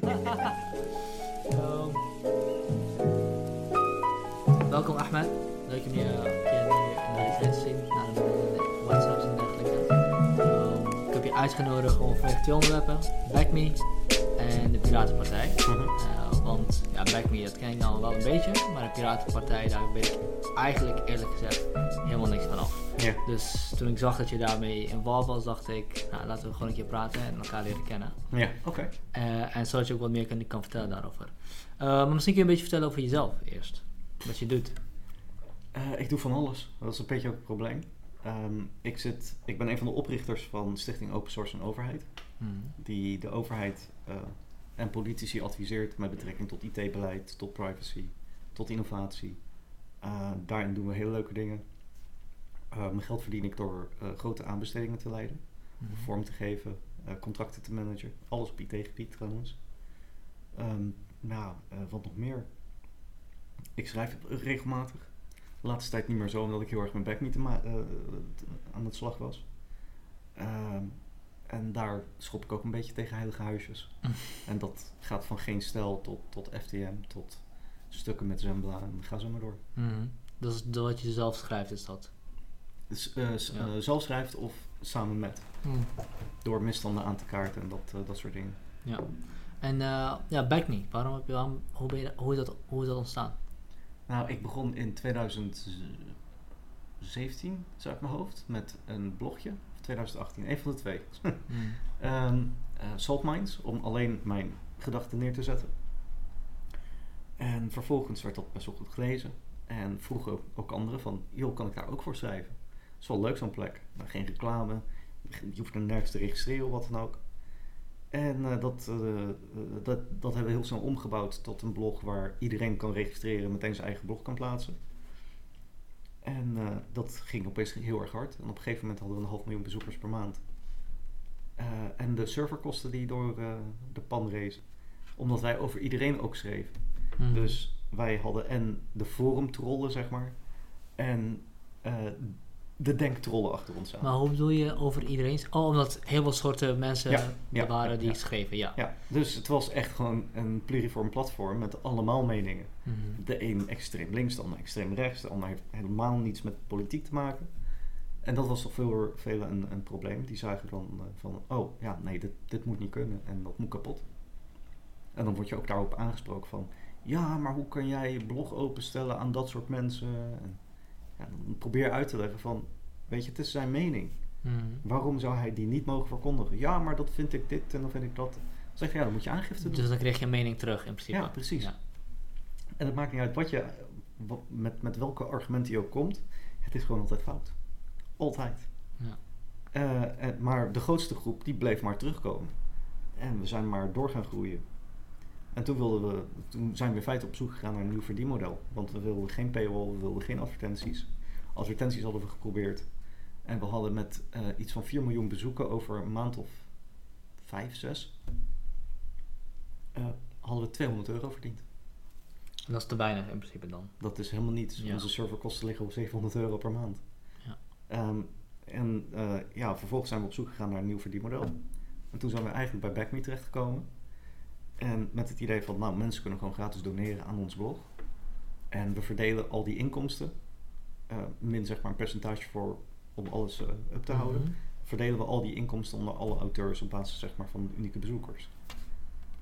Ehm, welkom Ahmed. Leuk om je nu in de resident te zien. Na de, WhatsApps en dergelijke. Ehm, ik heb je uitgenodigd om vanwege twee onderwerpen. Back Me en de Piratenpartij. Mhm. Eh, want ja, Back Me, dat ken ik nou wel een beetje. Maar de Piratenpartij, daar weet ik eigenlijk eerlijk gezegd helemaal niks van af. Ja. Dus toen ik zag dat je daarmee involved was, dacht ik, nou, laten we gewoon een keer praten en elkaar leren kennen. Ja, oké. Eh, en zodat je ook wat meer kan, kan vertellen daarover. Eh, maar misschien kun je een beetje vertellen over jezelf eerst. Wat je doet. Eh, ik doe van alles. Dat is een beetje ook het probleem. Ehm, ik, zit, ik ben een van de oprichters van Stichting Open Source en Overheid. Die de overheid en politici adviseert met betrekking tot IT-beleid, tot privacy, tot innovatie. Eh, daarin doen we hele leuke dingen. Eh, mijn geld verdien ik door eh, grote aanbestedingen te leiden, Mhm. vorm te geven, contracten te managen. Alles op IT-gebied trouwens. Ehm, nou, wat nog meer? Ik schrijf regelmatig. De laatste tijd niet meer zo, omdat ik heel erg mijn bek niet aan het slag was. Ehm, en daar schop ik ook een beetje tegen heilige huisjes. Mm. En dat gaat van geen stijl tot, tot FTM, tot stukken met Zembla en ga zo maar door. Mhm. Dat is dat wat je zelf schrijft, is dat. Dus eh, Ja. eh, zelf schrijft of samen met. Door misstanden aan te kaarten en dat, eh, dat soort dingen. Ja. En ja, Back Me. Waarom heb je, waarom, hoe, ben je, hoe, is dat, hoe is dat ontstaan? Nou, ik begon in 2017, zo uit mijn hoofd, met een blogje. Of 2018, een van de twee. Mhm. Ehm eh, Salt Mines, om alleen mijn gedachten neer te zetten. En vervolgens werd dat best wel goed gelezen. En vroegen ook, anderen van, joh, kan ik daar ook voor schrijven? Dat is wel leuk zo'n plek. Maar geen reclame, je hoeft er nergens te registreren of wat dan ook. En eh, dat, eh, dat, dat hebben we heel snel omgebouwd tot een blog waar iedereen kan registreren, meteen zijn eigen blog kan plaatsen. En eh, dat ging opeens heel erg hard. En op een gegeven moment hadden we een half miljoen bezoekers per maand. Eh, en de serverkosten die door eh, de pan rezen. Omdat wij over iedereen ook schreven. Mhm. Dus wij hadden en de forumtrollen, zeg maar. En de denktrollen achter ons aan. Maar hoe bedoel je over iedereen? Oh, omdat heel veel soorten mensen Ja, er ja, waren die ja. schreven, ja. Ja, dus het was echt gewoon een pluriform platform met allemaal meningen. Mhm. De een extreem links, de ander extreem rechts, de ander heeft helemaal niets met politiek te maken. En dat was toch voor velen een, een probleem. Die zagen dan eh, van, oh ja, nee, dit, dit moet niet kunnen en dat moet kapot. En dan word je ook daarop aangesproken van, ja, maar hoe kan jij je blog openstellen aan dat soort mensen? En ja, dan probeer uit te leggen van, weet je, het is zijn mening. Mhm. Waarom zou hij die niet mogen verkondigen? Ja, maar dat vind ik dit en dan vind ik dat. Dan zeg je, ja, dan moet je aangifte doen. Dus dan kreeg je een mening terug in principe. Ja, precies. Ja. En het maakt niet uit wat je, wat, met, met welke argumenten je ook komt. Het is gewoon altijd fout. Altijd. Ja. Eh, en- maar de grootste groep die bleef maar terugkomen. En we zijn maar door gaan groeien. En toen, wilden we, toen zijn we in feite op zoek gegaan naar een nieuw verdienmodel. Want we wilden geen paywall, we wilden geen advertenties. Advertenties hadden we geprobeerd. En we hadden met eh, iets van 4 miljoen bezoeken over een maand of 5, 6. eh, hadden we 200 euro verdiend. En dat is te weinig in principe dan. Dat is helemaal niets. Ja. Onze serverkosten liggen op 700 euro per maand. Ja. Ehm, en eh, ja, vervolgens zijn we op zoek gegaan naar een nieuw verdienmodel. En toen zijn we eigenlijk bij BackMe terechtgekomen. En met het idee van, nou, mensen kunnen gewoon gratis doneren aan ons blog. En we verdelen al die inkomsten, eh, min zeg maar een percentage voor om alles eh, up te houden. Mhm. Verdelen we al die inkomsten onder alle auteurs op basis zeg maar, van unieke bezoekers.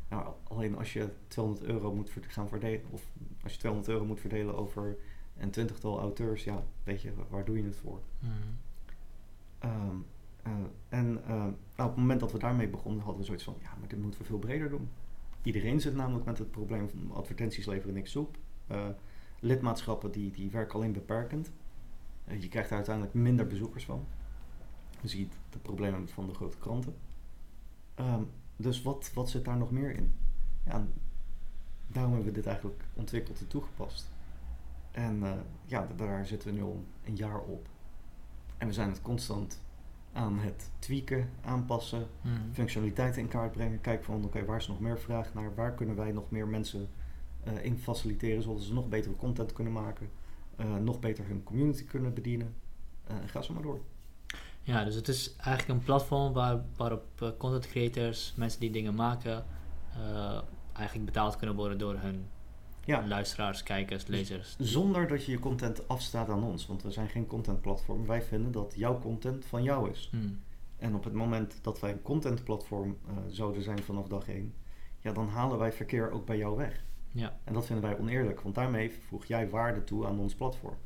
Nou, alleen als je 200 euro moet gaan verdelen, of als je 200 euro moet verdelen over een twintigtal auteurs, ja, weet je, waar doe je het voor? Mhm. Ehm, eh, en nou, op het moment dat we daarmee begonnen, hadden we zoiets van, ja, maar dit moeten we veel breder doen. Iedereen zit namelijk met het probleem van advertenties leveren niks op. Eh, lidmaatschappen die, die werken alleen beperkend. Eh, je krijgt er uiteindelijk minder bezoekers van. Je ziet de problemen van de grote kranten. Ehm, dus wat, wat zit daar nog meer in? Ja, daarom hebben we dit eigenlijk ontwikkeld en toegepast. En eh, ja, daar zitten we nu al een jaar op. En we zijn het constant aan het tweaken, aanpassen, Mhm. functionaliteiten in kaart brengen. Kijken van oké, waar is nog meer vraag naar? Waar kunnen wij nog meer mensen eh, in faciliteren zodat ze nog betere content kunnen maken, eh, nog beter hun community kunnen bedienen. En ga zo maar door. Ja, dus het is eigenlijk een platform waar, waarop content creators, mensen die dingen maken, eigenlijk betaald kunnen worden door hun Ja. luisteraars, kijkers, lezers. Zonder dat je je content afstaat aan ons. Want we zijn geen contentplatform. Wij vinden dat jouw content van jou is. Hmm. En op het moment dat wij een contentplatform eh, zouden zijn vanaf dag 1, ja, dan halen wij verkeer ook bij jou weg. Ja. En dat vinden wij oneerlijk, want daarmee voeg jij waarde toe aan ons platform.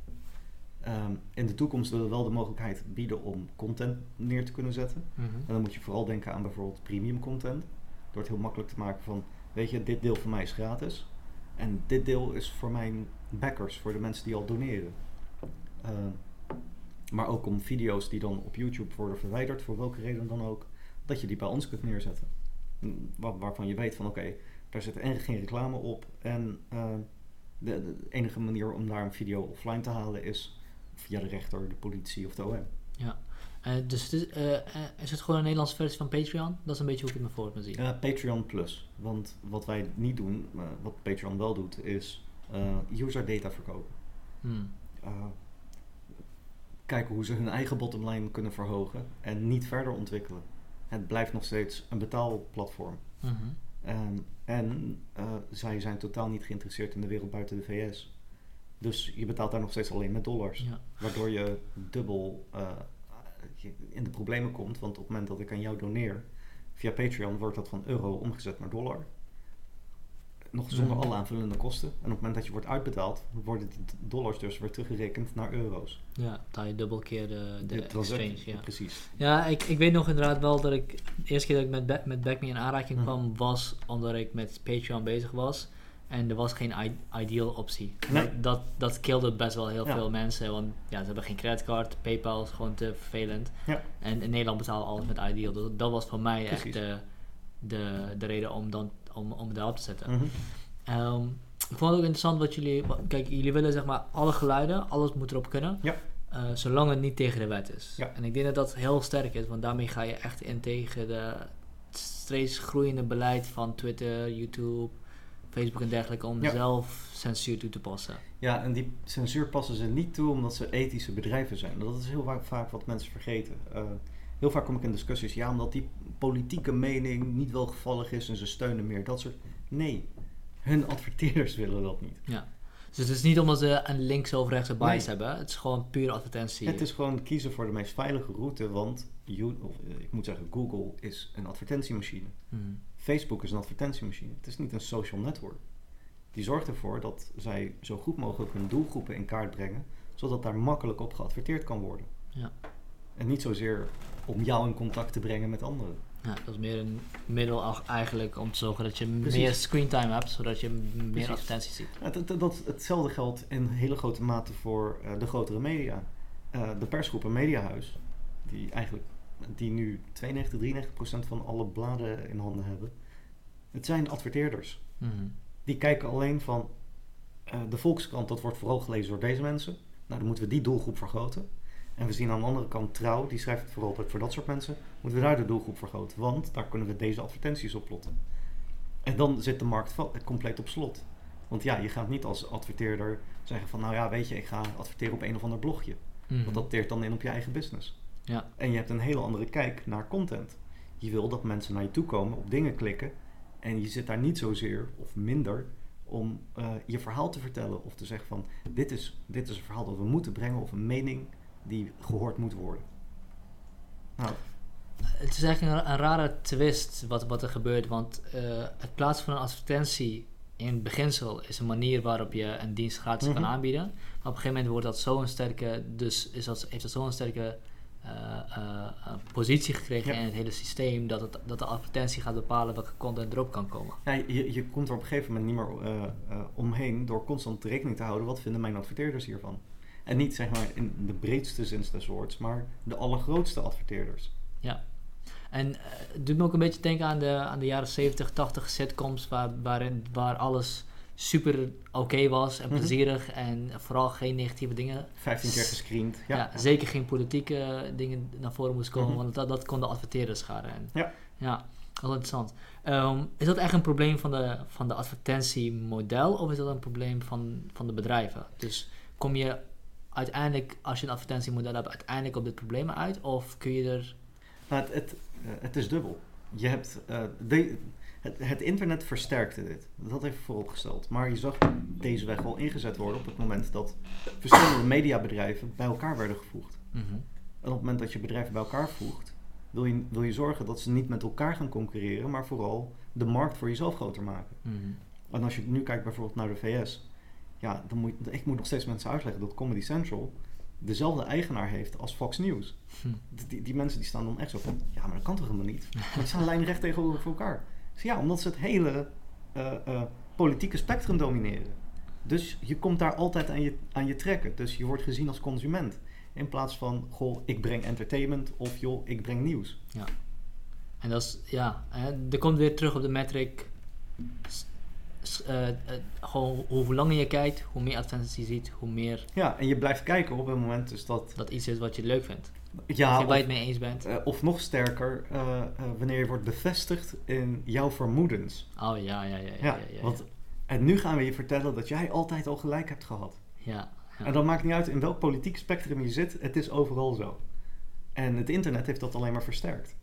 Ehm, in de toekomst willen we wel de mogelijkheid bieden om content neer te kunnen zetten. Mhm. En dan moet je vooral denken aan bijvoorbeeld premium content. Door het heel makkelijk te maken van, weet je, dit deel van mij is gratis. En dit deel is voor mijn backers, voor de mensen die al doneren. Ehm, maar ook om video's die dan op YouTube worden verwijderd, voor welke reden dan ook, dat je die bij ons kunt neerzetten. Mm, Waar, waarvan je weet van, oké, daar zit en geen reclame op. En ehm, de, de enige manier om daar een video offline te halen is via de rechter, de politie of de OM. Eh, dus het is, eh, eh, is het gewoon een Nederlandse versie van Patreon? Dat is een beetje hoe ik het me voor moet zien. Ja, Patreon Plus. Want wat wij niet doen, wat Patreon wel doet, is eh, user data verkopen. Hmm. Eh, kijken hoe ze hun eigen bottomline kunnen verhogen en niet verder ontwikkelen. Het blijft nog steeds een betaalplatform. Mhm. En eh, zij zijn totaal niet geïnteresseerd in de wereld buiten de VS. Dus je betaalt daar nog steeds alleen met dollars. Ja. Waardoor je dubbel eh, je in de problemen komt. Want op het moment dat ik aan jou doneer via Patreon, wordt dat van euro omgezet naar dollar. Nog zonder Mhm. alle aanvullende kosten. En op het moment dat je wordt uitbetaald, worden die dollars dus weer teruggerekend naar euro's. Ja, betaal je dubbel keer de, de, exchange. Ja, Precies. ja ik, ik weet nog inderdaad wel dat ik... De eerste keer dat ik met, met Backme in aanraking Mhm. kwam, was omdat ik met Patreon bezig was. En er was geen ideal optie. Nee. Dat, dat killde best wel heel Ja. veel mensen. Want ja, ze hebben geen creditcard. PayPal is gewoon te vervelend. Ja. En in Nederland betalen alles met ideal. Dus dat was voor mij echt de, de, de reden om, dan, om, om het daarop te zetten. Mhm. Ehm, ik vond het ook interessant wat jullie... Kijk, jullie willen zeg maar alle geluiden, alles moet erop kunnen. Ja. Eh, zolang het niet tegen de wet is. Ja. En ik denk dat dat heel sterk is, want daarmee ga je echt in tegen de steeds groeiende beleid van Twitter, YouTube, Facebook en dergelijke om Ja. zelf censuur toe te passen. Ja, en die censuur passen ze niet toe omdat ze ethische bedrijven zijn. Dat is heel vaak, vaak wat mensen vergeten. Eh, heel vaak kom ik in discussies, ja, omdat die politieke mening niet welgevallig is en ze steunen meer dat soort. Nee, hun adverteerders willen dat niet. Dus het is niet omdat ze een links of rechtse bias Nee. hebben, het is gewoon puur advertentie. Het is gewoon kiezen voor de meest veilige route, want you- of, eh, ik moet zeggen, Google is een advertentiemachine. Hmm. Facebook is een advertentiemachine. Het is niet een social network. Die zorgt ervoor dat zij zo goed mogelijk hun doelgroepen in kaart brengen, zodat daar makkelijk op geadverteerd kan worden. Ja. En niet zozeer om jou in contact te brengen met anderen. Ja, dat is meer een middel eigenlijk om te zorgen dat je Precies. meer screentime hebt, zodat je meer Precies. advertenties ziet. Het- dat, hetzelfde geldt in hele grote mate voor eh, de grotere media. Eh, de persgroep en Mediahuis, die eigenlijk die nu 92, 93 procent van alle bladen in handen hebben. Het zijn adverteerders. Mhm. Die kijken alleen van eh, de Volkskrant, dat wordt vooral gelezen door deze mensen. Nou, dan moeten we die doelgroep vergroten. En we zien aan de andere kant Trouw, die schrijft het vooral voor dat soort mensen. Moeten we daar de doelgroep vergroten, want daar kunnen we deze advertenties op plotten. En dan zit de markt compleet op slot. Want ja, je gaat niet als adverteerder zeggen van, nou ja, weet je, ik ga adverteren op een of ander blogje. Mhm. Want dat teert dan in op je eigen business. Ja. En je hebt een hele andere kijk naar content. Je wil dat mensen naar je toe komen, op dingen klikken. En je zit daar niet zozeer of minder om eh, je verhaal te vertellen. Of te zeggen van, dit is, dit is een verhaal dat we moeten brengen. Of een mening die gehoord moet worden. Nou, Het is eigenlijk een, een rare twist wat, wat er gebeurt, want eh, het plaatsen van een advertentie in beginsel is een manier waarop je een dienst gratis kan Mhm. aanbieden. Maar op een gegeven moment wordt dat zo'n sterke, dus is dat, heeft dat zo'n sterke positie gekregen Ja. in het hele systeem dat, het, dat de advertentie gaat bepalen welke content erop kan komen. ja, je, je komt er op een gegeven moment niet meer eh, eh, omheen door constant rekening te houden. Wat vinden mijn adverteerders hiervan? En niet zeg maar in de breedste zin des woords, maar de allergrootste adverteerders. En eh, het doet me ook een beetje denken aan de, aan de jaren 70, 80 sitcoms waar, waarin, waar alles super oké was en Mhm. plezierig en vooral geen negatieve dingen 15 keer gescreend. Ja, Ja, zeker geen politieke dingen naar voren moest komen, Mhm. want dat, dat kon de adverteerders schaden. En, Ja. Ja, wel interessant. Ehm, is dat echt een probleem van de, van de advertentiemodel of is dat een probleem van, van de bedrijven? Dus kom je uiteindelijk, als je een advertentiemodel hebt, uiteindelijk op dit probleem uit of kun je er... Nou, het, het, eh, het is dubbel. Je hebt, eh, de, het, het internet versterkte dit. Dat even vooropgesteld. Maar je zag deze weg al ingezet worden op het moment dat verschillende mediabedrijven bij elkaar werden gevoegd. Mhm. En op het moment dat je bedrijven bij elkaar voegt, wil je, wil je zorgen dat ze niet met elkaar gaan concurreren, maar vooral de markt voor jezelf groter maken. Mhm. En als je nu kijkt bijvoorbeeld naar de VS, ja, dan moet, ik moet nog steeds mensen uitleggen dat Comedy Central dezelfde eigenaar heeft als Fox News. Hm. Die, die mensen die staan dan echt zo van, ja, maar dat kan toch helemaal niet? Want die staan lijnrecht tegenover elkaar. Zeg, ja, omdat ze het hele eh, eh, politieke spectrum domineren. Dus je komt daar altijd aan je, aan je trekken. Dus je wordt gezien als consument. In plaats van, goh, ik breng entertainment of joh, ik breng nieuws. En dat is, ja, hè, er komt weer terug op de metric. S- eh, gewoon hoe langer je kijkt, hoe meer advertenties je ziet, hoe meer Ja, en je blijft kijken op het moment dus dat... dat iets is wat je leuk vindt. Ja, waar je of, het mee eens bent. eh, of nog sterker, eh, eh, wanneer je wordt bevestigd in jouw vermoedens. Oh ja, ja, ja. Ja, Ja, ja, want en nu gaan we je vertellen dat jij altijd al gelijk hebt gehad. ja. En dat maakt niet uit in welk politiek spectrum je zit, het is overal zo. En het internet heeft dat alleen maar versterkt.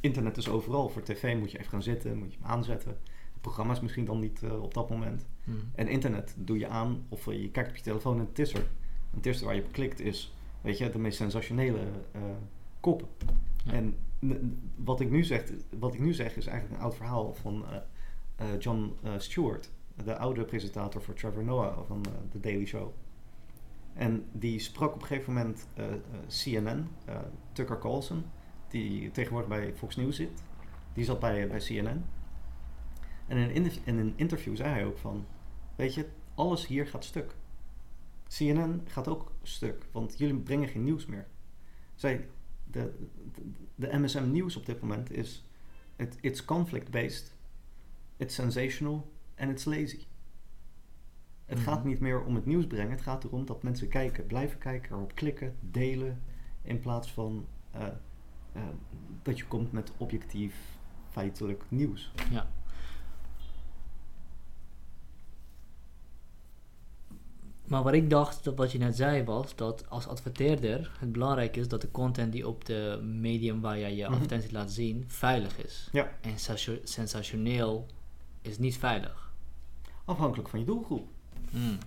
Internet is overal. Voor tv moet je even gaan zitten, moet je hem aanzetten. Het programma is misschien dan niet op dat moment. Mhm. En internet doe je aan, of je kijkt op je telefoon en het is er. En het eerste waar je op klikt is, weet je, de meest sensationele eh, koppen. Ja. En wat ik, nu zeg, wat ik nu zeg is eigenlijk een oud verhaal van eh, eh, John Stewart, de oude presentator voor Trevor Noah van The Daily Show. En die sprak op een gegeven moment CNN, Tucker Carlson, die tegenwoordig bij Fox News zit. Die zat bij, bij CNN. En in een, in een interview zei hij ook van, weet je, alles hier gaat stuk. CNN gaat ook stuk, want jullie brengen geen nieuws meer. Zij, de, de, de MSM nieuws op dit moment is, it, it's conflict-based, it's sensational en it's lazy. Het Mhm. gaat niet meer om het nieuws brengen, het gaat erom dat mensen kijken, blijven kijken, erop klikken, delen, in plaats van eh, eh, dat je komt met objectief, feitelijk nieuws. Ja. Maar wat ik dacht, dat wat je net zei, was dat als adverteerder het belangrijk is dat de content die op de medium waar jij je Mhm. advertentie laat zien, veilig is. Ja. En sensa- sensationeel is niet veilig. Afhankelijk van je doelgroep. Hmm.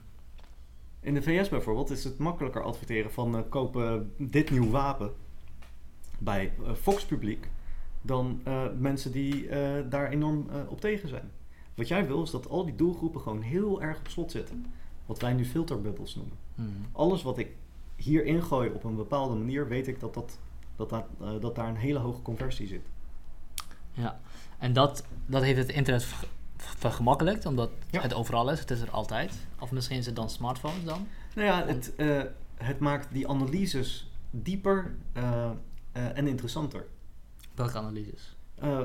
In de VS bijvoorbeeld is het makkelijker adverteren van eh, kopen dit nieuw wapen bij eh, Fox publiek dan eh, mensen die daar enorm op tegen zijn. Wat jij wil is dat al die doelgroepen gewoon heel erg op slot zitten. Wat wij nu filterbubbels noemen. Hmm. Alles wat ik hier ingooi op een bepaalde manier, weet ik dat, dat, dat, dat, eh, dat daar een hele hoge conversie zit. Ja, en dat, dat heeft het internet ver- vergemakkelijkt, omdat Ja. het overal is. Het is er altijd. Of misschien is het dan smartphones dan? Nou ja, het, eh, het maakt die analyses dieper eh, en interessanter. Welke analyses?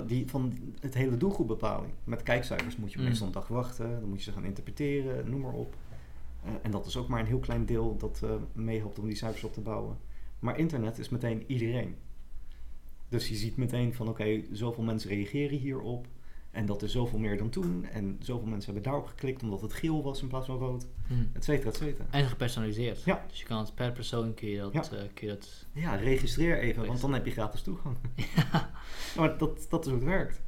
Die van het hele doelgroepbepaling. Met kijkcijfers moet je Mm. meestal een dag wachten, dan moet je ze gaan interpreteren, noem maar op. Eh, en dat is ook maar een heel klein deel dat eh, meehelpt om die cijfers op te bouwen. Maar internet is meteen iedereen. Dus je ziet meteen van oké, zoveel mensen reageren hierop. En dat is zoveel meer dan toen. En zoveel mensen hebben daarop geklikt omdat het geel was in plaats van rood. Hmm. Et cetera, et cetera. En gepersonaliseerd. Ja. Dus je kan het per persoon kun je dat, Ja. eh, kun je dat Ja, registreer even, want dan heb je gratis toegang. Maar dat, dat is hoe het werkt.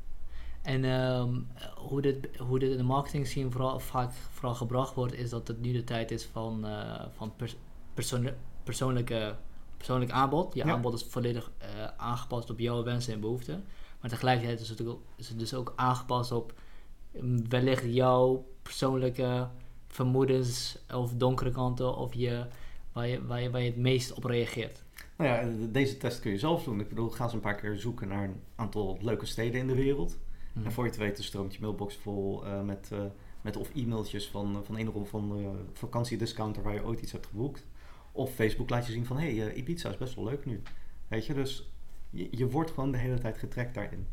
En ehm, hoe, dit, hoe dit in de marketing scene vooral, vaak vooral gebracht wordt, is dat het nu de tijd is van, eh, van pers- persoonlijke persoonlijke, persoonlijk aanbod. Je Ja. aanbod is volledig eh, aangepast op jouw wensen en behoeften. Maar tegelijkertijd is het, ook, is het dus ook aangepast op mm, wellicht jouw persoonlijke vermoedens of donkere kanten of je, waar, je, waar, je, waar je het meest op reageert. Nou ja, de- deze test kun je zelf doen. Ik bedoel, ga eens een paar keer zoeken naar een aantal leuke steden in de wereld. En voor je het weet stroomt je mailbox vol eh, met, eh, met of e-mailtjes van, van een of andere vakantiediscounter waar je ooit iets hebt geboekt. Of Facebook laat je zien van, hé, hey, eh, Ibiza is best wel leuk nu. Weet je, dus je, je wordt gewoon de hele tijd getrekt daarin.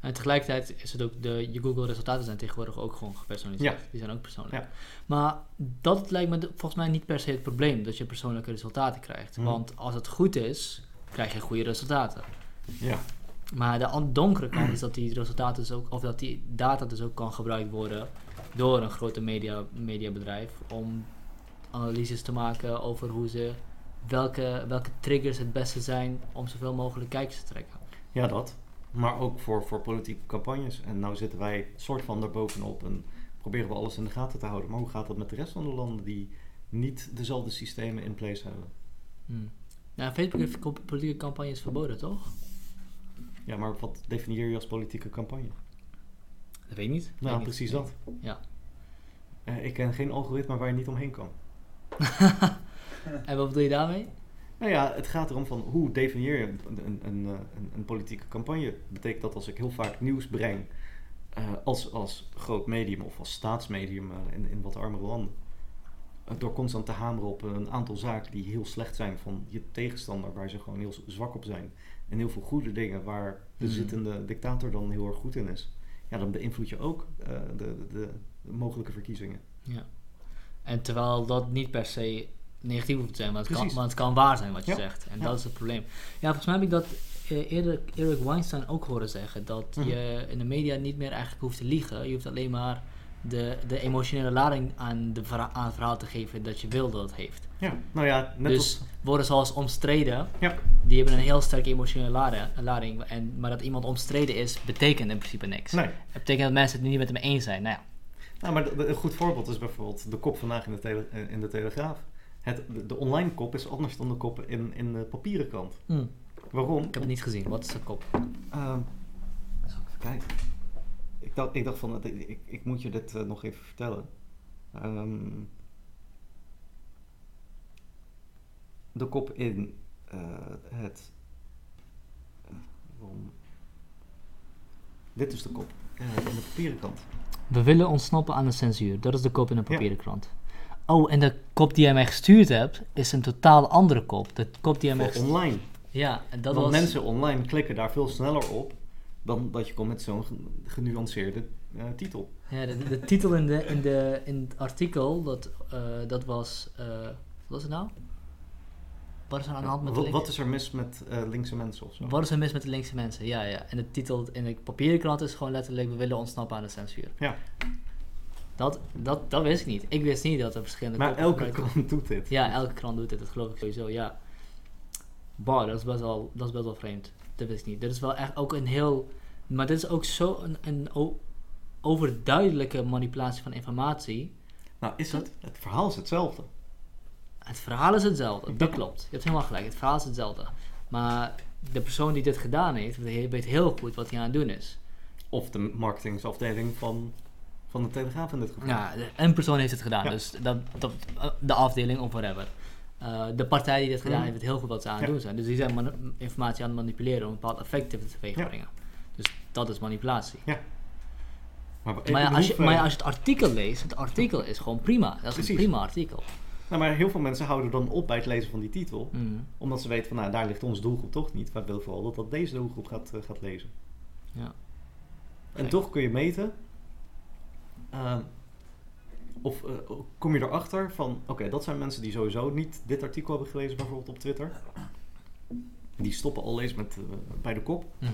En tegelijkertijd is het ook, de, je Google resultaten zijn tegenwoordig ook gewoon gepersonaliseerd. Die zijn ook persoonlijk. Ja. Maar dat lijkt me volgens mij niet per se het probleem, dat je persoonlijke resultaten krijgt. Mhm. Want als het goed is, krijg je goede resultaten. Ja, Maar de donkere kant is dat die resultaten dus ook, of dat die data dus ook kan gebruikt worden door een grote media, mediabedrijf om analyses te maken over hoe ze, welke, welke triggers het beste zijn om zoveel mogelijk kijkers te trekken. ja dat. Maar ook voor, voor politieke campagnes. En nou zitten wij soort van daarbovenop en proberen we alles in de gaten te houden. Maar hoe gaat dat met de rest van de landen die niet dezelfde systemen in place hebben? Hmm. Ja, Facebook heeft politieke campagnes verboden, toch? Ja, maar wat definieer je als politieke campagne? Dat weet ik niet. Nou, Weet precies niet. dat. Ja. Eh, ik ken geen algoritme waar je niet omheen kan. en wat bedoel je daarmee? Nou ja, het gaat erom van hoe definieer je een, een, een, politieke campagne. Betekent dat als ik heel vaak nieuws breng eh, als, als groot medium of als staatsmedium eh, in, in wat armere landen. door constant te hameren op een aantal zaken die heel slecht zijn van je tegenstander, waar ze gewoon heel zwak op zijn. En heel veel goede dingen waar de Mhm. zittende dictator dan heel erg goed in is. Ja, dan beïnvloed je ook eh, de, de, de mogelijke verkiezingen. Ja. En terwijl dat niet per se negatief hoeft te zijn, maar het, kan, het kan waar zijn wat je Ja. zegt. En Ja. dat is het probleem. Ja, volgens mij heb ik dat eh, eerder Eric Weinstein ook horen zeggen. Dat Mhm. je in de media niet meer eigenlijk hoeft te liegen. Je hoeft alleen maar de, de emotionele lading aan, de aan het verhaal te geven dat je wil dat het heeft. Ja, nou ja, net dus als... woorden zoals omstreden, Ja. die hebben een heel sterke emotionele lading. En, maar dat iemand omstreden is, betekent in principe niks. Nee, Het betekent dat mensen het niet met hem eens zijn. Nou ja, Nou, maar de- de- een goed voorbeeld is bijvoorbeeld de kop vandaag in de, tele, eh, in de Telegraaf. Het, de, de online kop is anders dan de kop in, in de papieren krant. hm, Waarom? ik heb het niet gezien. Wat is de kop? Ehm, ik even kijken. Ik dacht, ik dacht van, ik, ik moet je dit eh, nog even vertellen. Ehm, de kop in eh, het... eh, waarom? Dit is de kop in de papieren krant. We willen ontsnappen aan de censuur. Dat is de kop in Ja. papieren krant. Oh, en de kop die jij mij gestuurd hebt, is een totaal andere kop. De kop die jij mij gestuurd online. Ja, en dat Want was... mensen online klikken daar veel sneller op dan dat je komt met zo'n gen- genuanceerde eh, titel. Ja, de, de titel in, de, in, de, in het artikel, dat, eh, dat was... eh, wat was het nou? Wat is er aan de hand met de wat, is er mis met linkse mensen of zo? Wat is er mis met de linkse mensen? Ja, ja. En de titel in de papieren krant is gewoon letterlijk... We willen ontsnappen aan de censuur. Ja. Dat, dat, dat wist ik niet. Ik wist niet dat er verschillende Maar elke krant doet dit. Ja, elke krant doet dit, dat geloof ik sowieso, ja. Bar, dat is best wel, dat is best wel vreemd. Dat wist ik niet. Dit is wel echt ook een heel... Maar dit is ook zo een, overduidelijke manipulatie van informatie. Nou, is het? Het verhaal is hetzelfde. Het verhaal is hetzelfde, dat klopt. Je hebt helemaal gelijk, het verhaal is hetzelfde. Maar de persoon die dit gedaan heeft, weet heel goed wat hij aan het doen is. Of de marketingsafdeling van, van de Telegraaf in dit geval. Ja, een persoon heeft het gedaan, Ja. dus dat, dat, de afdeling of whatever. Eh, de partij die dit gedaan Mhm. heeft, weet heel goed wat ze aan het Ja. doen zijn. Dus die zijn informatie aan het manipuleren om een bepaald effect teweeg te Ja. brengen. Dus dat is manipulatie. Maar, Maar ja, in als je, maar ja, als je het artikel leest, het artikel is gewoon prima. Dat is Precies. een prima artikel. nou, maar heel veel mensen houden dan op bij het lezen van die titel. Mhm. Omdat ze weten van, nou, daar ligt onze doelgroep toch niet. Wij willen vooral dat, dat deze doelgroep gaat, eh, gaat lezen. Ja. En toch kun je meten. eh, of eh, kom je erachter van, oké, dat zijn mensen die sowieso niet dit artikel hebben gelezen, bijvoorbeeld op Twitter. Die stoppen al eens met, eh, bij de kop. Mhm.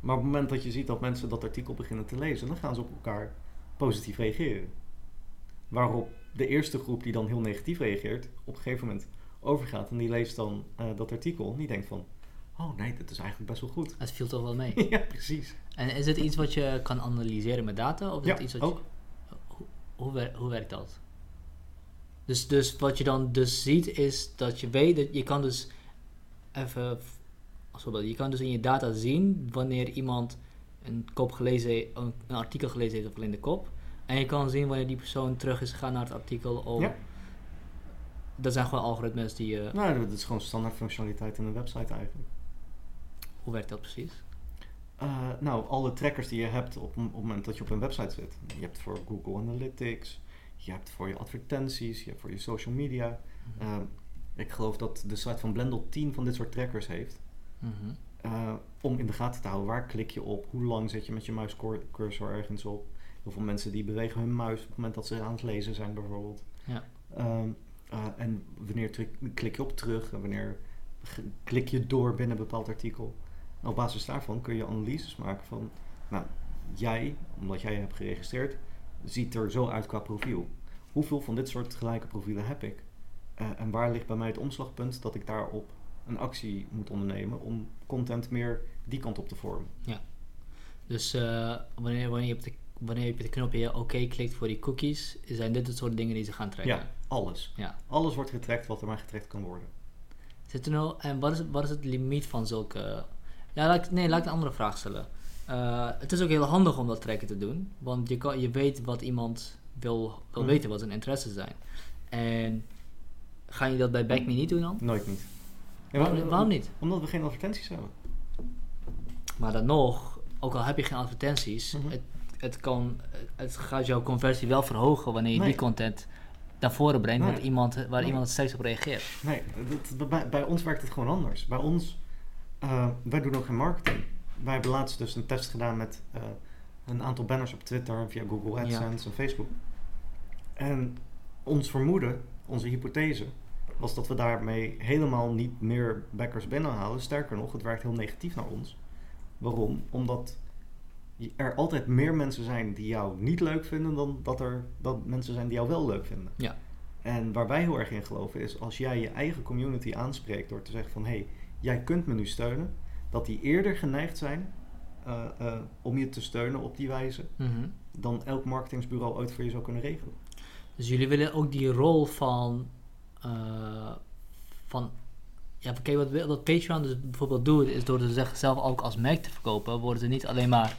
Maar op het moment dat je ziet dat mensen dat artikel beginnen te lezen, dan gaan ze op elkaar positief reageren. Waarop de eerste groep die dan heel negatief reageert, op een gegeven moment overgaat en die leest dan eh, dat artikel en die denkt van, oh nee, dit is eigenlijk best wel goed. Het viel toch wel mee. ja, precies. En is het iets wat je kan analyseren met data? Of is Ja, het iets wat ook. Je, hoe, hoe, wer- hoe werkt dat? Dus, dus wat je dan dus ziet is dat je weet dat je kan dus even je kan dus in je data zien wanneer iemand een kop gelezen een, een artikel gelezen heeft of alleen de kop. En je kan zien wanneer die persoon terug is gegaan naar het artikel Ja. dat zijn gewoon algoritmes die je Nou, dat is gewoon standaard functionaliteit in een website eigenlijk. hoe werkt dat precies? Eh, nou, alle trackers die je hebt op, op het moment dat je op een website zit. Je hebt voor Google Analytics, je hebt voor je advertenties, je hebt voor je social media. Eh, ik geloof dat de site van Blendel 10 van dit soort trackers heeft. Mhm. eh, om in de gaten te houden waar klik je op, hoe lang zit je met je muiscursor ergens op. Heel veel mensen die bewegen hun muis op het moment dat ze aan het lezen zijn bijvoorbeeld. Ja. Ehm, eh, en wanneer klik je op terug en wanneer klik je door binnen een bepaald artikel. Op basis daarvan kun je analyses maken van, nou, jij, omdat jij je hebt geregistreerd, ziet er zo uit qua profiel. Hoeveel van dit soort gelijke profielen heb ik? Eh, en waar ligt bij mij het omslagpunt dat ik daarop een actie moet ondernemen om content meer die kant op te vormen. Dus eh, wanneer, wanneer, je op de, wanneer je op de knopje oké klikt voor die cookies, zijn dit het soort dingen die ze gaan trekken. Ja, alles. Ja. Alles wordt getrekt wat er maar getrekt kan worden. Zit er nou, en wat is, wat is het limiet van zulke... Ja, laat ik, nee, laat ik een andere vraag stellen. Eh, het is ook heel handig om dat trekken te doen, want je, kan, je weet wat iemand wil, wil Mhm. weten, wat zijn interesses zijn. En ga je dat bij BackMe niet doen dan? Nooit niet. Ja, waarom, waarom- waarom niet? Omdat we geen advertenties hebben. Maar dan nog, ook al heb je geen advertenties, Mhm. het, het, kan, het gaat jouw conversie wel verhogen wanneer je Nee. die content naar voren brengt, Nee. iemand, waar Nee. iemand steeds op reageert. Nee, dat- bij, bij ons werkt het gewoon anders. Bij ons, eh, wij doen ook geen marketing. Wij hebben laatst dus een test gedaan met eh, een aantal banners op Twitter, via Google AdSense en Facebook. En ons vermoeden, onze hypothese, was dat we daarmee helemaal niet meer backers binnenhalen. Sterker nog, het werkt heel negatief naar ons. Waarom? Omdat er altijd meer mensen zijn die jou niet leuk vinden dan dat er dat mensen zijn die jou wel leuk vinden. Ja. En waar wij heel erg in geloven is als jij je eigen community aanspreekt door te zeggen van hé, hey, jij kunt me nu steunen, dat die eerder geneigd zijn eh, eh, om je te steunen op die wijze Mhm. dan elk marketingsbureau ooit voor je zou kunnen regelen. Dus jullie willen ook die rol van. eh, van ja, kijk, wat, wat Patreon dus bijvoorbeeld doet, is door zichzelf ook als merk te verkopen, worden ze niet alleen maar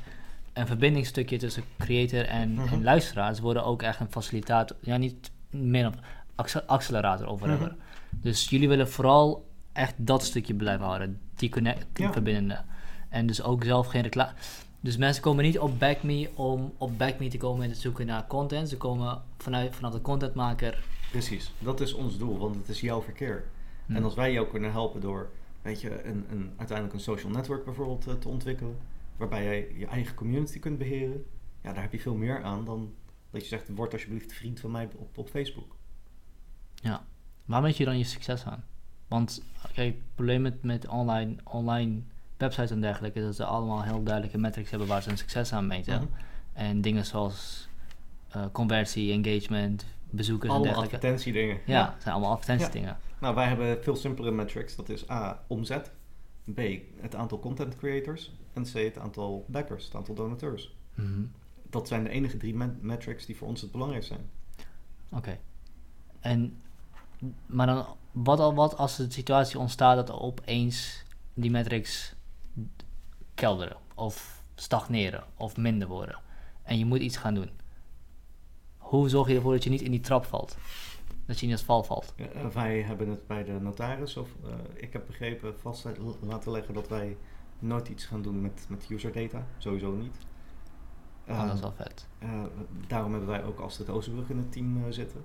een verbindingsstukje tussen creator en, en luisteraar. Ze worden ook echt een facilitator, ja, niet meer een acce- accelerator of whatever. Mhm. Dus jullie willen vooral echt dat stukje blijven houden, die connect, Ja. verbindende. En dus ook zelf geen reclame. Dus mensen komen niet op BackMe om op BackMe te komen en te zoeken naar content. Ze komen vanuit, vanaf de contentmaker. Precies, dat is ons doel, want het is jouw verkeer. En als wij jou kunnen helpen door, weet je, een, een, uiteindelijk een social network bijvoorbeeld eh, te ontwikkelen, waarbij jij je eigen community kunt beheren, ja, daar heb je veel meer aan dan dat je zegt, word alsjeblieft vriend van mij op, op Facebook. Waar meet je dan je succes aan? Want kijk, het probleem met, met online, online websites en dergelijke is dat ze allemaal heel duidelijke metrics hebben waar ze hun succes aan meten. Mhm. En dingen zoals eh, conversie, engagement, bezoekers en Allemaal dergelijke. advertentiedingen. Ja, het zijn allemaal advertentiedingen. Nou, wij hebben veel simpelere metrics. Dat is A, omzet. B, het aantal content creators. En C, het aantal backers, het aantal donateurs. Mhm. Dat zijn de enige drie met- metrics die voor ons het belangrijkst zijn. Oké. En, maar dan, wat, al, wat als de situatie ontstaat dat er opeens die metrics kelderen of stagneren of minder worden en je moet iets gaan doen? Hoe zorg je ervoor dat je niet in die trap valt? Dat je niet als val valt? Ja, wij hebben het bij de notaris, of eh, ik heb begrepen, vast laten leggen dat wij nooit iets gaan doen met, met user data. Sowieso niet. Oh, Eh, dat is wel vet. eh, daarom hebben wij ook Astrid Oosterbrug in het team eh, zitten.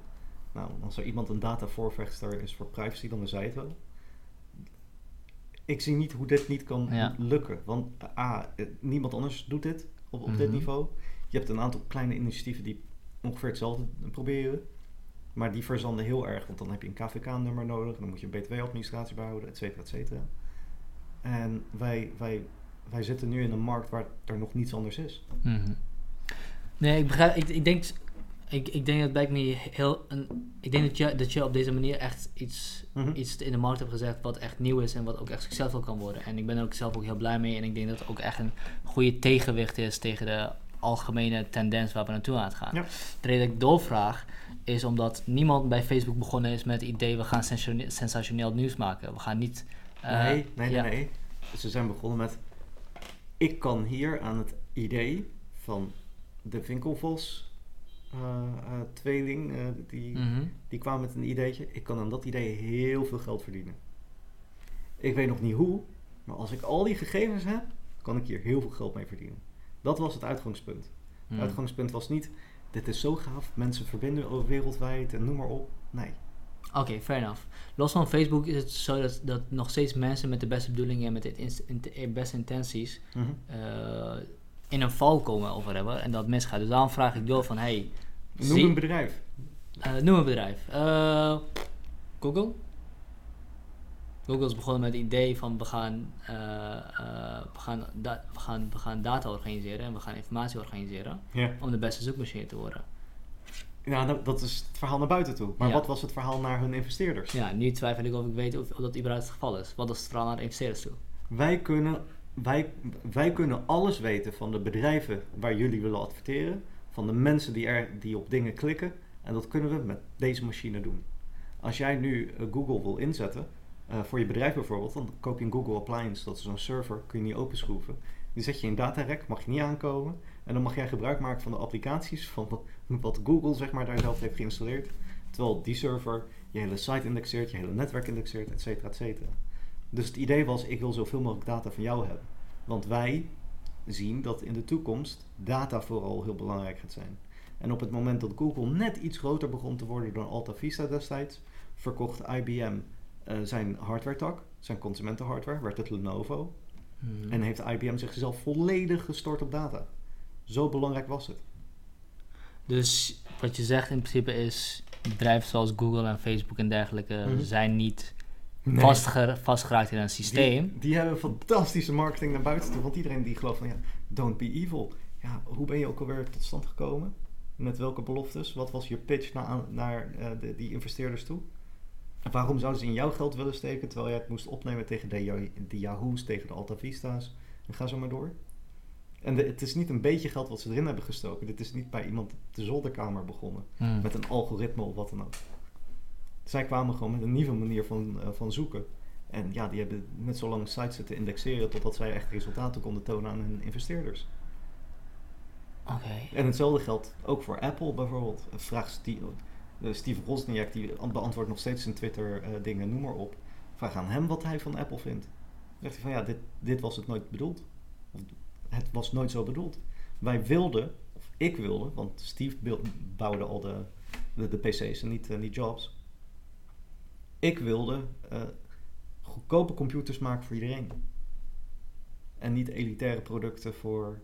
Nou, als er iemand een datavoorvechter is voor privacy, dan is zij het wel. Ik zie niet hoe dit niet kan Ja. lukken. Want eh, A, eh, niemand anders doet dit op, op dit Mhm. niveau. Je hebt een aantal kleine initiatieven die ongeveer hetzelfde proberen. Maar die verzanden heel erg, want dan heb je een KVK-nummer nodig. En dan moet je een BTW-administratie bijhouden, et cetera, et cetera. En wij, wij, wij zitten nu in een markt waar er nog niets anders is. Mhm. Nee, ik begrijp. Ik, ik denk. Ik, ik denk dat bij me heel. Een, ik denk dat je, dat je op deze manier echt iets, Mhm. iets in de markt hebt gezegd wat echt nieuw is en wat ook echt succesvol kan worden. En ik ben er ook zelf ook heel blij mee. En ik denk dat het ook echt een goede tegenwicht is tegen de algemene tendens waar we naartoe aan het gaan. Ja. De reden dat ik doorvraag is omdat niemand bij Facebook begonnen is met het idee we gaan sensatione- sensationeel nieuws maken. We gaan niet. eh, nee, nee, nee, ja. nee. Ze zijn begonnen met... Ik kan hier aan het idee van de Winkelvos tweeling, eh, die, Mhm. die kwam met een ideetje. Ik kan aan dat idee heel veel geld verdienen. Ik weet nog niet hoe, maar als ik al die gegevens heb, kan ik hier heel veel geld mee verdienen. Dat was het uitgangspunt. Het Mhm. uitgangspunt was niet, dit is zo gaaf, mensen verbinden over wereldwijd en noem maar op. Nee. Oké, fair enough. Los van Facebook is het zo dat, dat nog steeds mensen met de beste bedoelingen en met de int- beste intenties Mhm. eh, in een val komen of whatever en dat misgaat. Dus daarom vraag ik door van, hey, Noem zie- een bedrijf. eh, noem een bedrijf. Eh, Google? Google is begonnen met het idee van we gaan, eh, we, gaan we, gaan, we gaan data organiseren en we gaan informatie organiseren om de beste zoekmachine te worden. Ja, nou, dat is het verhaal naar buiten toe. Maar Ja. wat was het verhaal naar hun investeerders? Ja, nu twijfel ik of ik weet of, of dat überhaupt het geval is. Wat is het verhaal naar de investeerders toe? Wij kunnen, wij, wij kunnen alles weten van de bedrijven waar jullie willen adverteren. Van de mensen die, er, die op dingen klikken. En dat kunnen we met deze machine doen. Als jij nu eh, Google wil inzetten, eh, voor je bedrijf bijvoorbeeld, dan koop je een Google Appliance. Dat is zo'n server, kun je niet openschroeven. Die zet je in datarek, mag je niet aankomen. En dan mag jij gebruik maken van de applicaties van wat, wat Google zeg maar, daar zelf heeft geïnstalleerd. Terwijl die server je hele site indexeert, je hele netwerk indexeert, et cetera, et cetera. Dus het idee was, ik wil zoveel mogelijk data van jou hebben. Want wij zien dat in de toekomst data vooral heel belangrijk gaat zijn. En op het moment dat Google net iets groter begon te worden dan Alta Vista destijds, verkocht IBM eh, zijn hardware tak, zijn consumentenhardware, werd het Lenovo. Mhm. En heeft IBM zichzelf volledig gestort op data. Zo belangrijk was het. Dus wat je zegt in principe is, bedrijven zoals Google en Facebook en dergelijke Mhm. zijn niet Nee. vastger- vastgeraakt in een systeem. Die, die hebben fantastische marketing naar buiten toe. Want iedereen die gelooft van ja, don't be evil. Ja, hoe ben je ook alweer tot stand gekomen? Met welke beloftes? Wat was je pitch naar, naar eh, de, die investeerders toe? En waarom zouden ze in jouw geld willen steken terwijl jij het moest opnemen tegen de, Yahoo's, tegen de Alta Vista's? En ga zo maar door. En de- het is niet een beetje geld wat ze erin hebben gestoken. Dit is niet bij iemand op de zolderkamer begonnen. Hmm. Met een algoritme of wat dan ook. Zij kwamen gewoon met een nieuwe manier van, eh, van zoeken. En ja, die hebben net zo lang sites zitten indexeren totdat zij echt resultaten konden tonen aan hun investeerders. Oké. En hetzelfde geldt ook voor Apple bijvoorbeeld. Vraag Steve, eh, Steve Wozniak, die beantwoordt nog steeds in Twitter eh, dingen, noem maar op. Vraag aan hem wat hij van Apple vindt. Dan zegt hij van ja, dit, dit was het nooit bedoeld. Of, het was nooit zo bedoeld. Wij wilden, of ik wilde, want Steve bouwde al de, de, de PC's en niet, niet Jobs. Ik wilde eh, goedkope computers maken voor iedereen. En niet elitaire producten voor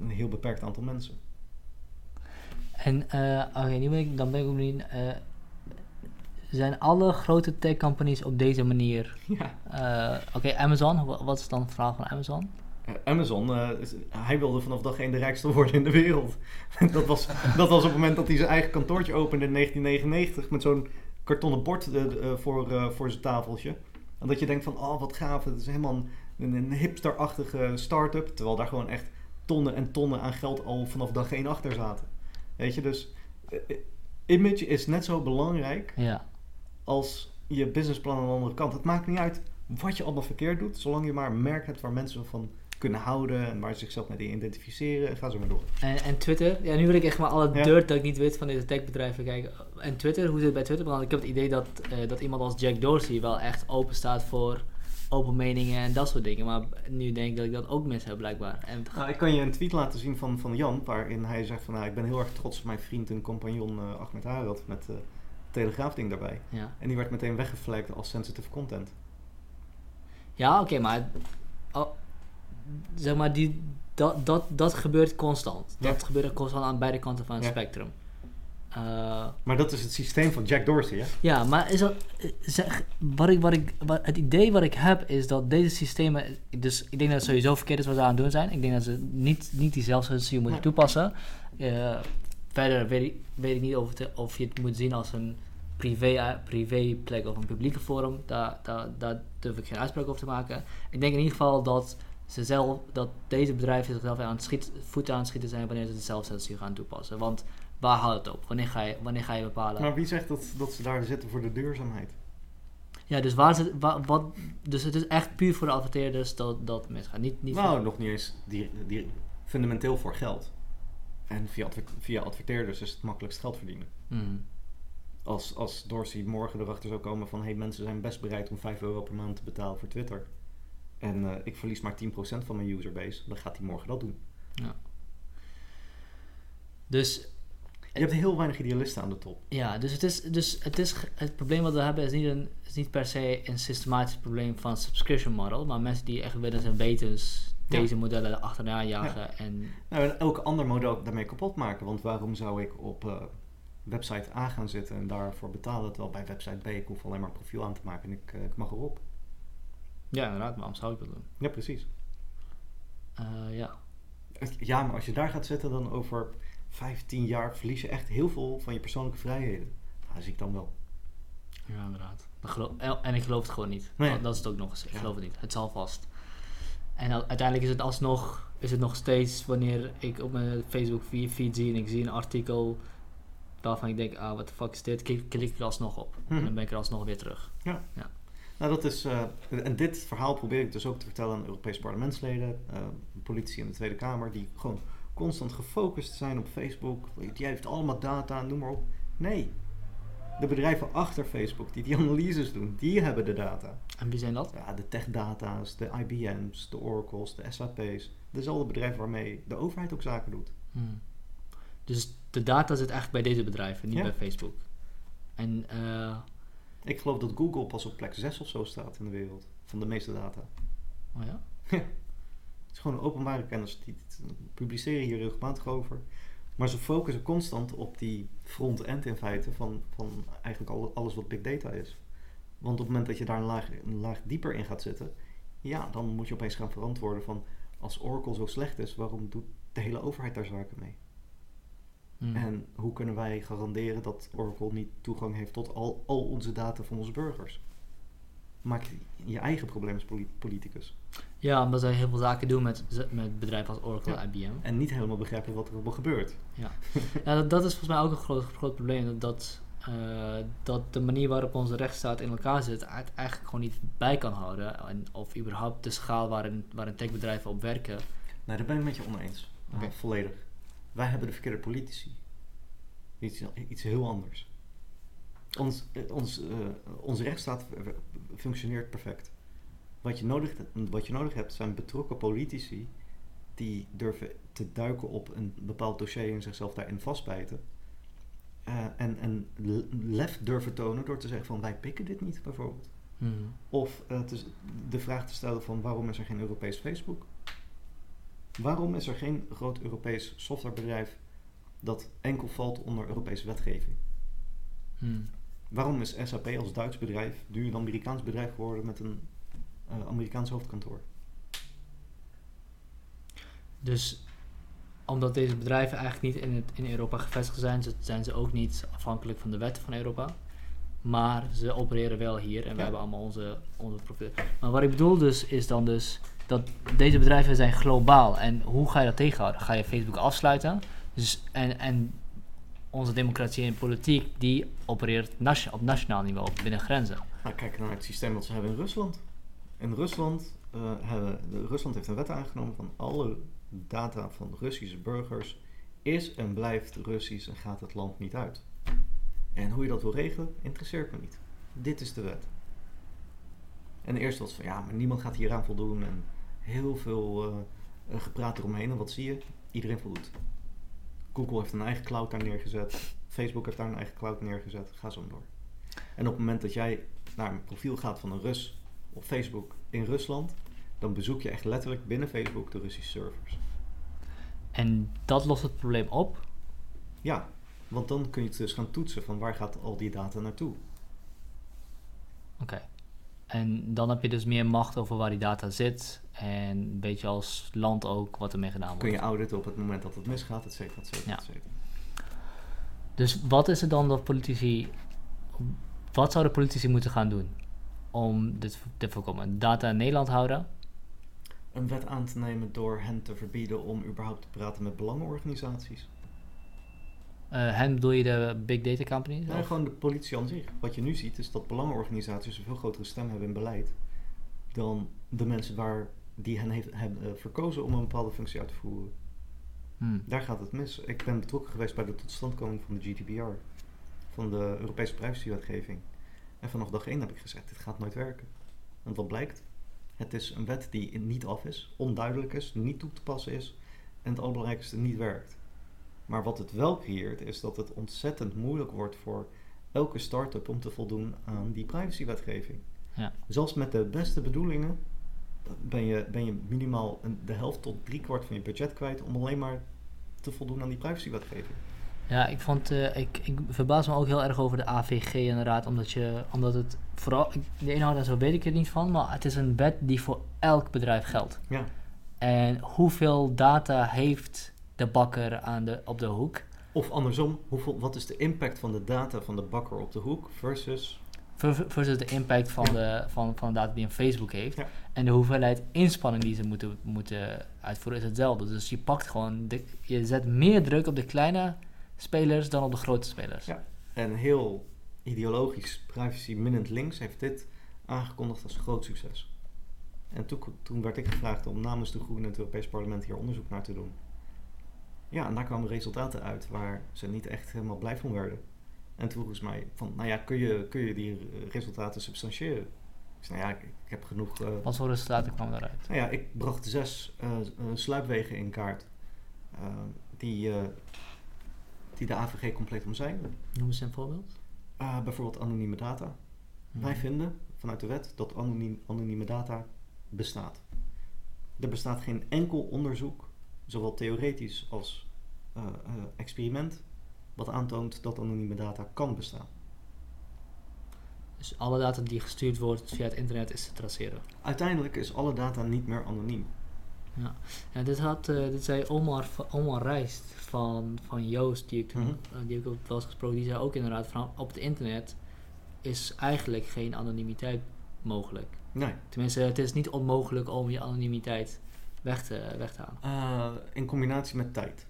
een heel beperkt aantal mensen. En eh, oké, nu ben ik, dan ben ik ook benieuwd. eh, zijn alle grote tech companies op deze manier? Ja. oké, Amazon, wa- wat is dan het verhaal van Amazon? Amazon, hij wilde vanaf dag één de rijkste worden in de wereld. dat, was, dat was op het moment dat hij zijn eigen kantoortje opende in 1999 met zo'n kartonnen bord eh, eh, voor, eh, voor zijn tafeltje. En dat je denkt van, oh wat gaaf, het is helemaal een, een, een hipsterachtige start-up. Terwijl daar gewoon echt tonnen en tonnen aan geld al vanaf dag één achter zaten. Weet je, dus image is net zo belangrijk Ja. als je businessplan aan de andere kant. Het maakt niet uit wat je allemaal verkeerd doet, zolang je maar een merk hebt waar mensen van kunnen houden en waar ze zichzelf mee identificeren. En ga zo maar door. En, en Twitter, ja, nu wil ik echt maar alle Ja. dirt dat ik niet weet van deze techbedrijven kijken. En Twitter, hoe zit het bij Twitter? Want ik heb het idee dat, eh, dat iemand als Jack Dorsey wel echt open staat voor open meningen en dat soort dingen. Maar nu denk ik dat ik dat ook mis heb blijkbaar. En, Nou, ik kan je een tweet laten zien van, van Jan, waarin hij zegt van nou, ik ben heel erg trots op mijn vriend en compagnon eh, Ahmed Harad met eh telegraafding daarbij. ja, En die werd meteen weggeflagd als sensitive content. ja oké, maar oh, zeg maar, die, dat, dat, dat gebeurt constant. Ja. Dat gebeurt constant aan beide kanten van het Ja. spectrum. Eh, Maar dat is het systeem van Jack Dorsey, hè? Ja, maar is dat, eh, zeg, wat ik, wat ik, wat, het idee wat ik heb is dat deze systemen, dus ik denk dat het sowieso verkeerd is wat ze aan het doen zijn. Ik denk dat ze niet, niet die zelfcensuur moeten toepassen. Eh, verder weet ik, weet ik niet of, het, of je het moet zien als een privé, privé plek of een publieke forum. Daar, daar, daar durf ik geen uitspraak over te maken. Ik denk in ieder geval dat ze zelf, dat deze bedrijven zichzelf aan het schiet, voeten aan het schieten zijn wanneer ze de zelfcensuur gaan toepassen. Want waar houdt het op? Wanneer ga je, wanneer ga je bepalen? Maar wie zegt dat, dat ze daar zitten voor de duurzaamheid? Ja, dus waar wa- wat, dus het is echt puur voor de adverteerders dat dat misgaat. Niet, niet nou, voor- nog niet eens die, die, fundamenteel voor geld. En via, adver- via adverteerders is het makkelijkst geld verdienen. Hmm. Als, als Dorsey morgen erachter zou komen van... hey, mensen zijn best bereid om 5 euro per maand te betalen voor Twitter. En eh, ik verlies maar 10% van mijn userbase. Dan gaat hij morgen dat doen. Dus Je hebt heel weinig idealisten aan de top. ja, dus het is, dus het is, het probleem wat we hebben is niet, een, is niet per se een systematisch probleem van subscription model, maar mensen die echt willen zijn wetens Ja. deze modellen achterna jagen en Nou, en elk ander model daarmee kapot maken. Want waarom zou ik op eh, website A gaan zitten en daarvoor betalen... terwijl bij website B ik hoef alleen maar een profiel aan te maken en ik, eh, ik mag erop. Ja, inderdaad, waarom zou ik dat doen? Ja, precies. Eh, ja. Ja, maar als je daar gaat zitten dan over 15 jaar verlies je echt heel veel van je persoonlijke vrijheden. Nou, dat zie ik dan wel. Ja, inderdaad. En ik geloof het gewoon niet. Nee. Dat- Dat is het ook nog eens. Ik Ja. geloof het niet. Het zal vast. En uiteindelijk is het alsnog, is het nog steeds wanneer ik op mijn Facebook feed feed zie en ik zie een artikel waarvan ik denk, ah, wat de fuck is dit? Klik, klik ik er alsnog op. Mhm. En dan ben ik er alsnog weer terug. Nou, dat is, eh, en dit verhaal probeer ik dus ook te vertellen aan Europese parlementsleden, eh, politici in de Tweede Kamer, die gewoon constant gefocust zijn op Facebook. Die heeft allemaal data, noem maar op. Nee, de bedrijven achter Facebook die die analyses doen, die hebben de data. En wie zijn dat? Ja, de techdata's, de IBM's, de Oracles, de SAP's. Dezelfde bedrijven waarmee de overheid ook zaken doet. Hmm. Dus de data zit echt bij deze bedrijven, niet Ja. bij Facebook. En eh, Ik geloof dat Google pas op plek 6 of zo staat in de wereld. Van de meeste data. oh ja? Het is gewoon een openbare kennis. Die die publiceren hier regelmatig over. Maar ze focussen constant op die front-end in feite van, van eigenlijk al- alles wat big data is. Want op het moment dat je daar een laag, een laag dieper in gaat zitten, ja, dan moet je opeens gaan verantwoorden van als Oracle zo slecht is, waarom doet de hele overheid daar zaken mee? Hmm. En hoe kunnen wij garanderen dat Oracle niet toegang heeft tot al, al onze data van onze burgers? Maak je eigen probleem als poli- politicus. Ja, omdat zij heel veel zaken doen met, met bedrijven als Oracle Ja. en IBM. En niet helemaal begrijpen wat er allemaal gebeurt. Ja, dat, dat is volgens mij ook een groot, groot probleem. Dat, dat, eh, dat de manier waarop onze rechtsstaat in elkaar zit, het eigenlijk gewoon niet bij kan houden. En, of überhaupt de schaal waarin, waarin techbedrijven op werken. Nou, daar ben ik met je oneens. Volledig. Wij hebben de verkeerde politici. Iets, iets heel anders. Ons, eh, ons, eh, onze rechtsstaat functioneert perfect. Wat je, nodig, wat je nodig hebt zijn betrokken politici die durven te duiken op een bepaald dossier en zichzelf daarin vastbijten. Eh, en, en lef durven tonen door te zeggen van wij pikken dit niet bijvoorbeeld. Hmm. Of te- de vraag te stellen van waarom is er geen Europees Facebook? Waarom is er geen groot Europees softwarebedrijf dat enkel valt onder Europese wetgeving? Hmm. Waarom is SAP als Duits bedrijf een Amerikaans bedrijf geworden met een eh, Amerikaans hoofdkantoor? Dus omdat deze bedrijven eigenlijk niet in, het, in Europa gevestigd zijn, zijn ze ook niet afhankelijk van de wetten van Europa. Maar ze opereren wel hier en we hebben allemaal onze, onze profielen. Maar wat ik bedoel dus, is dan dus dat deze bedrijven zijn globaal. En hoe ga je dat tegenhouden? Ga je Facebook afsluiten? Dus, en, en onze democratie en politiek, die opereert op nationaal niveau, binnen grenzen. Kijk naar het systeem wat ze hebben in Rusland. In Rusland, eh, hebben, de- Rusland heeft een wet aangenomen van alle data van Russische burgers is en blijft Russisch en gaat het land niet uit. En hoe je dat wil regelen, interesseert me niet. Dit is de wet. En eerst was van ja, maar niemand gaat hieraan voldoen en heel veel eh, gepraat eromheen. En wat zie je? Iedereen voldoet. Google heeft een eigen cloud daar neergezet. Facebook heeft daar een eigen cloud neergezet. Ga zo door. En op het moment dat jij naar een profiel gaat van een Rus op Facebook in Rusland, dan bezoek je echt letterlijk binnen Facebook de Russische servers. En dat lost het probleem op. Ja, want dan kun je het dus gaan toetsen van waar gaat al die data naartoe. Oké. En dan heb je dus meer macht over waar die data zit. En een beetje als land ook wat ermee gedaan wordt. Kun je auditen op het moment dat het misgaat, et cetera, et cetera, Ja. et cetera. Dus wat is het dan dat politici. Wat zouden politici moeten gaan doen om dit te voorkomen? Data in Nederland houden? Een wet aan te nemen door hen te verbieden om überhaupt te praten met belangenorganisaties. Eh hen bedoel je de big data companies? Gewoon de politie aan zich. Wat je nu ziet is dat belangenorganisaties een veel grotere stem hebben in beleid dan de mensen waar die hen heeft, hebben eh, verkozen om een bepaalde functie uit te voeren. Hmm. Daar gaat het mis. Ik ben betrokken geweest bij de totstandkoming van de GDPR, van de Europese privacywetgeving. En vanaf dag 1 heb ik gezegd, dit gaat nooit werken. Want wat blijkt? Het is een wet die niet af is, onduidelijk is, niet toe te passen is en het allerbelangrijkste niet werkt. Maar wat het wel creëert, is dat het ontzettend moeilijk wordt voor elke start-up om te voldoen aan die privacywetgeving. Ja. Zelfs met de beste bedoelingen ben je, ben je minimaal een, de helft tot driekwart van je budget kwijt om alleen maar te voldoen aan die privacywetgeving. Ja, ik vond, eh, ik, ik verbaas me ook heel erg over de AVG inderdaad, omdat je, omdat het vooral, de inhoud en zo weet ik er niet van, maar het is een wet die voor elk bedrijf geldt. Ja, En hoeveel data heeft de bakker aan de, op de hoek? Of andersom, hoeveel, wat is de impact van de data van de bakker op de hoek versus... Ver- Versus de impact van, de, van, van de data die een Facebook heeft. Ja. En de hoeveelheid inspanning die ze moeten, moeten uitvoeren is hetzelfde. Dus je pakt gewoon, de, je zet meer druk op de kleine spelers dan op de grote spelers. Ja. En heel ideologisch, privacy-minnend links heeft dit aangekondigd als groot succes. En toen, toen werd ik gevraagd om namens de Groenen in het Europees Parlement hier onderzoek naar te doen. Ja, en daar kwamen resultaten uit waar ze niet echt helemaal blij van werden. En toen vroegen ze mij van, nou ja, kun je, kun je die resultaten substantiëren? Ik zei, nou ja, ik, ik heb genoeg... eh, Wat voor resultaten kwamen daaruit? nou ja, ik bracht zes eh, eh, sluipwegen in kaart die, eh, die de AVG compleet omzeilen. Noem eens een voorbeeld. Uh, bijvoorbeeld anonieme data. Wij Mhm. vinden vanuit de wet dat anoniem, anonieme data bestaat. Er bestaat geen enkel onderzoek, zowel theoretisch als eh, eh, experiment, wat aantoont dat anonieme data kan bestaan. Dus alle data die gestuurd wordt via het internet is te traceren. Uiteindelijk is alle data niet meer anoniem. Ja, dit, had, eh, dit zei Omar, Omar Rijst van, van Joost, die ik, toen, Mhm. die ik ook wel eens gesproken, die zei ook inderdaad van op het internet is eigenlijk geen anonimiteit mogelijk. Nee. Tenminste, het is niet onmogelijk om je anonimiteit weg te, weg te halen. Uh, in combinatie met tijd.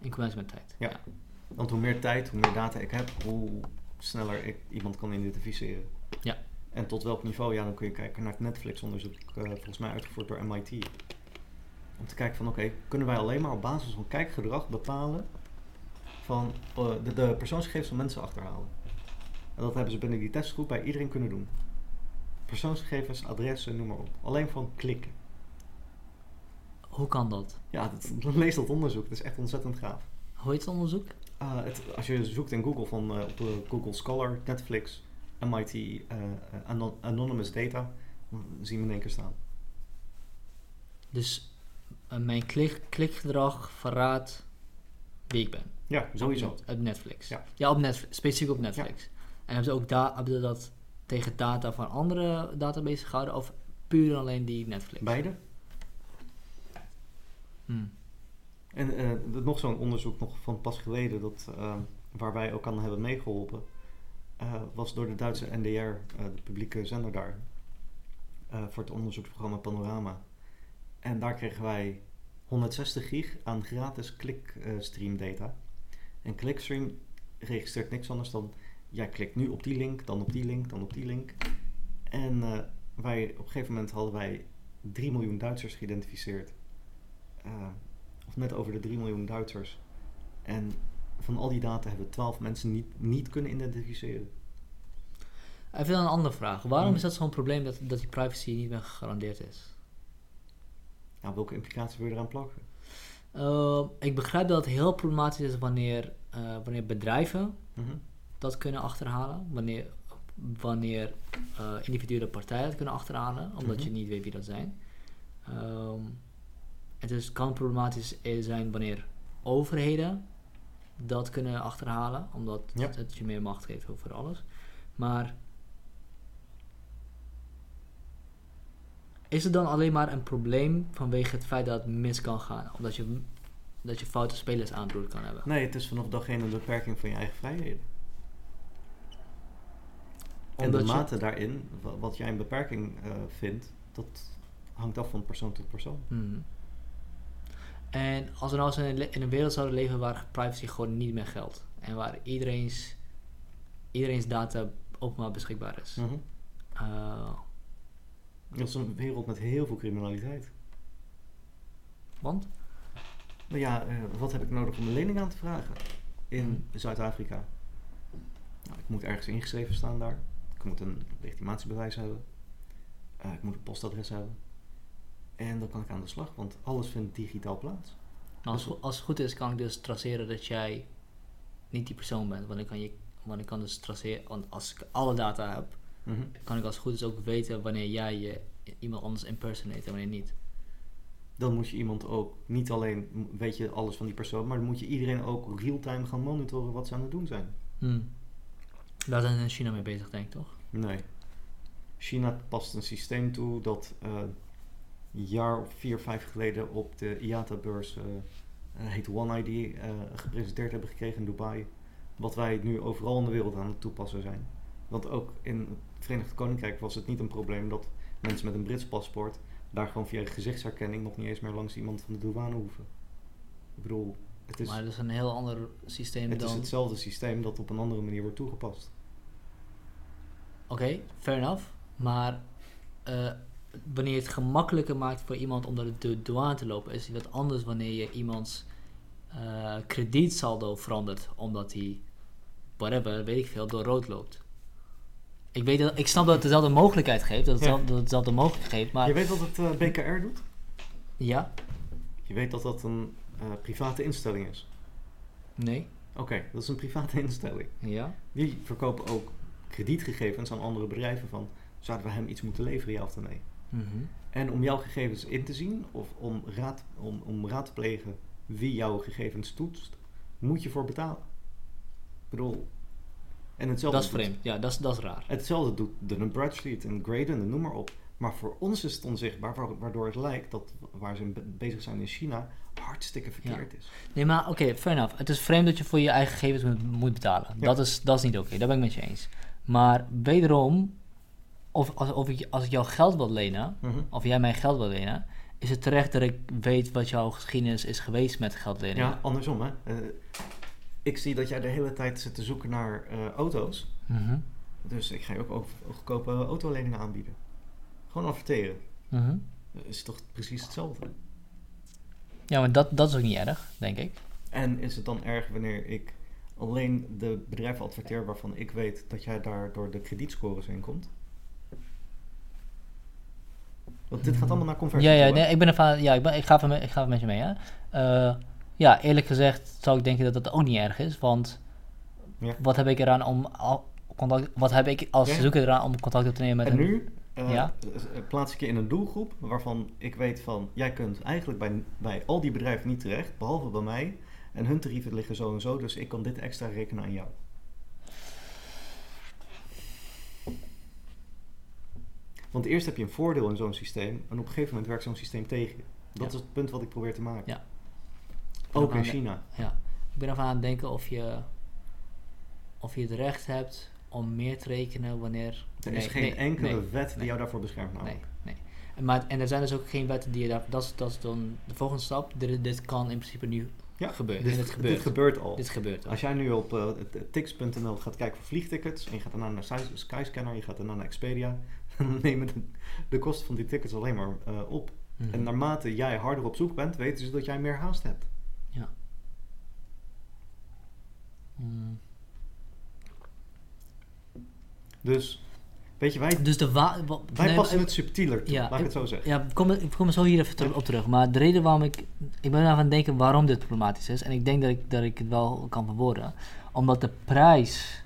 In combinatie met tijd. Ja. Want hoe meer tijd, hoe meer data ik heb, hoe sneller ik iemand kan identificeren. Ja. En tot welk niveau? Ja, dan kun je kijken naar het Netflix-onderzoek, eh, volgens mij uitgevoerd door MIT. Om te kijken van, oké, kunnen wij alleen maar op basis van kijkgedrag bepalen van eh, de, de persoonsgegevens van mensen achterhalen. En dat hebben ze binnen die testgroep bij iedereen kunnen doen. Persoonsgegevens, adressen, noem maar op. Alleen van klikken. Hoe kan dat? Ja, dat, lees dat onderzoek. Dat is echt ontzettend gaaf. Hoe heet het onderzoek? Ah, het, als je zoekt in Google van eh, op eh, Google Scholar, Netflix, MIT, eh, anon- Anonymous Data, dan zien we in één keer staan. Dus mijn klik, klikgedrag verraadt wie ik ben. Ja, sowieso. Op, op Netflix. Ja. Ja, op Netflix, specifiek op Netflix. En hebben ze ook da hebben ze dat tegen data van andere databases gehouden of puur alleen die Netflix? Beide. Hmm. En eh, nog zo'n onderzoek nog van pas geleden, dat, eh, waar wij ook aan hebben meegeholpen, eh, was door de Duitse NDR, eh, de publieke zender daar, voor het onderzoeksprogramma Panorama. En daar kregen wij 160 gig aan gratis clickstream data. En clickstream registreert niks anders dan, jij klikt nu op die link, dan op die link, dan op die link. En wij, op een gegeven moment hadden wij 3 miljoen Duitsers geïdentificeerd. Eh, of net over de 3 miljoen Duitsers. En van al die data hebben we 12 mensen niet, niet kunnen identificeren. Even een andere vraag. Waarom Hmm. is dat zo'n probleem dat, dat die privacy niet meer gegarandeerd is? Nou, welke implicaties wil je eraan plakken? Uh, ik begrijp dat het heel problematisch is wanneer, uh, wanneer bedrijven Mhm. dat kunnen achterhalen. Wanneer, wanneer uh, individuele partijen dat kunnen achterhalen, omdat Mhm. je niet weet wie dat zijn. Um, het is, kan problematisch zijn wanneer overheden dat kunnen achterhalen, omdat Ja. het, het je meer macht geeft over alles. Maar is het dan alleen maar een probleem vanwege het feit dat het mis kan gaan? Omdat je, dat je foute spelers aan het roer kan hebben? Nee, het is vanaf dag één een beperking van je eigen vrijheden. En de je- mate daarin, wa- wat jij een beperking eh, vindt, dat hangt af van persoon tot persoon. Mhm. En als we nou eens in een, wereld zouden leven waar privacy gewoon niet meer geldt. En waar iedereen's, iedereen's data openbaar beschikbaar is. Mhm. Uh, Dat is een wereld met heel veel criminaliteit. want? Nou ja, eh, wat heb ik nodig om een lening aan te vragen in Mhm. Zuid-Afrika? Nou, ik moet ergens ingeschreven staan daar. Ik moet een legitimatiebewijs hebben. Eh, ik moet een postadres hebben. En dan kan ik aan de slag, want alles vindt digitaal plaats. Nou, als, go- als het goed is, kan ik dus traceren dat jij niet die persoon bent. Want ik kan, je, want ik kan dus traceren, want als ik alle data heb, Mhm. kan ik als het goed is ook weten wanneer jij je iemand anders impersonate en wanneer niet. Dan moet je iemand ook, niet alleen weet je alles van die persoon, maar dan moet je iedereen ook real-time gaan monitoren wat ze aan het doen zijn. Hmm. Daar zijn ze in China mee bezig, denk ik toch? Nee. China past een systeem toe dat eh, jaar of vier, vijf geleden op de IATA-beurs eh, heet One ID, eh, gepresenteerd hebben gekregen in Dubai. Wat wij nu overal in de wereld aan het toepassen zijn. Want ook in het Verenigd Koninkrijk was het niet een probleem dat mensen met een Brits paspoort daar gewoon via gezichtsherkenning nog niet eens meer langs iemand van de douane hoeven. Ik bedoel, het is, maar dat is een heel ander systeem het dan... is hetzelfde systeem dat op een andere manier wordt toegepast. Oké, fair enough. Maar eh, wanneer je het gemakkelijker maakt voor iemand om door de douane te lopen, is het wat anders wanneer je iemands eh kredietsaldo verandert, omdat hij, whatever, weet ik veel, door rood loopt. Ik, weet dat, ik snap dat het dezelfde mogelijkheid geeft, dat het, Ja. dat dezelfde mogelijkheid geeft, maar Je weet wat het eh, BKR doet? ja, Je weet dat dat een eh, private instelling is. nee, Oké, dat is een private instelling. ja, Die verkopen ook kredietgegevens aan andere bedrijven van... zouden we hem iets moeten leveren, ja of nee? Mhm, En om jouw gegevens in te zien of om raad, om, om raad te plegen wie jouw gegevens toetst, moet je voor betalen. Ik bedoel, en hetzelfde dat is doet- vreemd, ja, dat is, dat is raar. Hetzelfde doet Dun Bradstreet en Graydon en noem maar op. Maar voor ons is het onzichtbaar, wa- waardoor het lijkt dat waar ze be- bezig zijn in China hartstikke verkeerd is. Nee, maar oké, fair enough. Het is vreemd dat je voor je eigen gegevens moet, betalen. Ja. Dat, is, dat is niet oké, daar ben ik met je eens. Maar wederom, of, als, of ik, als ik jou geld wil lenen, of jij mij geld wil lenen, is het terecht dat ik weet wat jouw geschiedenis is geweest met geld lenen. Ja, andersom hè. Eh, ik zie dat jij de hele tijd zit te zoeken naar eh, auto's. Mhm, Dus ik ga je ook over- goedkope autoleningen aanbieden. Gewoon adverteren. mhm. Dat is toch precies hetzelfde. Ja, maar dat, dat is ook niet erg, denk ik. En is het dan erg wanneer ik alleen de bedrijven adverteer waarvan ik weet dat jij daar door de kredietscores heen komt? Want dit gaat allemaal naar conversie. Ja, ja, toe, nee, ik ben ervan, ja, ik, ben, ik, ga even met, ik ga met je mee. Hè. Eh, ja, eerlijk gezegd zou ik denken dat dat ook niet erg is, want Ja. wat heb ik eraan om al, contact, wat heb ik als Ja. zoeker eraan om contact op te nemen met En een nu eh, Ja. eh, plaats ik je in een doelgroep waarvan ik weet van... jij kunt eigenlijk bij, bij al die bedrijven niet terecht, behalve bij mij. En hun tarieven liggen zo en zo, dus ik kan dit extra rekenen aan jou. Want eerst heb je een voordeel in zo'n systeem... en op een gegeven moment werkt zo'n systeem tegen je. Dat Ja. is het punt wat ik probeer te maken. Ja. Ook in China. Ja, ik ben ervan aan het denken of je, of je het recht hebt om meer te rekenen wanneer... Er Nee, is geen nee, enkele nee, wet die nee. jou daarvoor beschermt. Nee, namelijk. nee. En, maar, en er zijn dus ook geen wetten die je daar... Dat is, dat is dan de volgende stap. Dit, dit kan in principe nu Ja, gebeuren. Dit, en het dit gebeurt. gebeurt al. Dit gebeurt al. Als jij nu op eh, het- tix.nl gaat kijken voor vliegtickets en je gaat daarna naar Sky- Skyscanner, je gaat daarna naar Expedia, dan nemen de, de kosten van die tickets alleen maar eh, op. Mhm. En naarmate jij harder op zoek bent, weten ze dat jij meer haast hebt. Ja. Mm. Dus, weet je, wij, Dus de wij nee, passen het subtieler toe, Ja, laat ik het zo zeggen. Ja, ik kom, ik kom er zo hier even op terug. Maar de reden waarom ik... Ik ben aan het denken waarom dit problematisch is. En ik denk dat ik, dat ik het wel kan verwoorden. Omdat de prijs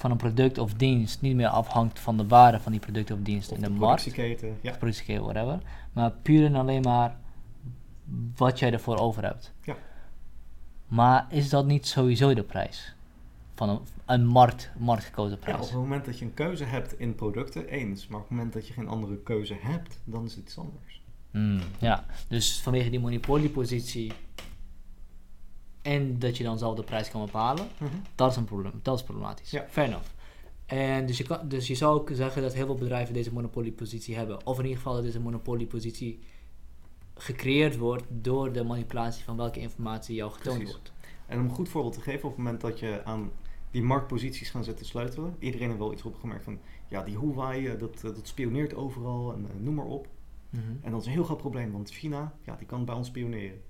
van een product of dienst niet meer afhangt van de waarde van die product of dienst Of in de, de markt. productieketen, ja. Productieketen, whatever. Maar puur en alleen maar wat jij ervoor over hebt. Ja. Maar is dat niet sowieso de prijs? Van een, een markt, marktgekozen Ja, op prijs? het moment dat je een keuze hebt in producten, eens. Maar op het moment dat je geen andere keuze hebt, dan is het iets anders. Hmm, ja, dus vanwege die monopoliepositie en dat je dan zelf de prijs kan bepalen, dat is een probleem. Dat is problematisch. Ja. Fair enough. En dus je, kan, dus je zou ook zeggen dat heel veel bedrijven deze monopoliepositie hebben. Of in ieder geval dat deze monopoliepositie gecreëerd wordt door de manipulatie van welke informatie jou getoond Precies. wordt. En om een goed voorbeeld te geven, op het moment dat je aan die marktposities gaat zitten sleutelen, iedereen heeft wel iets opgemerkt van, ja, die Huawei, eh, dat, eh, dat spioneert overal en eh, noem maar op. En dat is een heel groot probleem, want China, ja, die kan bij ons spioneren.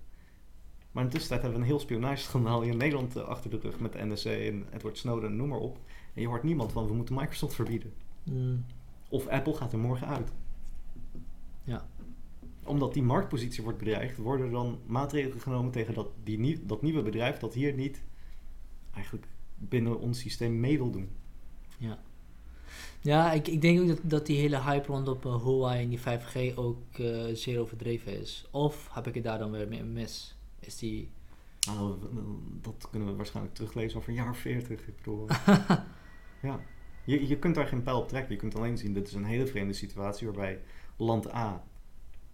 Maar in de tussentijd hebben we een heel spionageschandaal in Nederland eh, achter de rug met de NSC en Edward Snowden, noem maar op. En je hoort niemand van, we moeten Microsoft verbieden. Hmm, Of Apple gaat er morgen uit. Ja. Omdat die marktpositie wordt bedreigd, worden er dan maatregelen genomen tegen dat, die, nie- dat nieuwe bedrijf dat hier niet eigenlijk binnen ons systeem mee wil doen. Ja. Ja, ik, ik denk ook dat, dat die hele hype rondom uh, Huawei en die 5G ook eh, zeer overdreven is. Of heb ik het daar dan weer mee mis? Is die... Nou, w- dat kunnen we waarschijnlijk teruglezen over een jaar 40. Ik bedoel, ja. Je, je kunt daar geen pijl op trekken. Je kunt alleen zien, dit is een hele vreemde situatie waarbij land A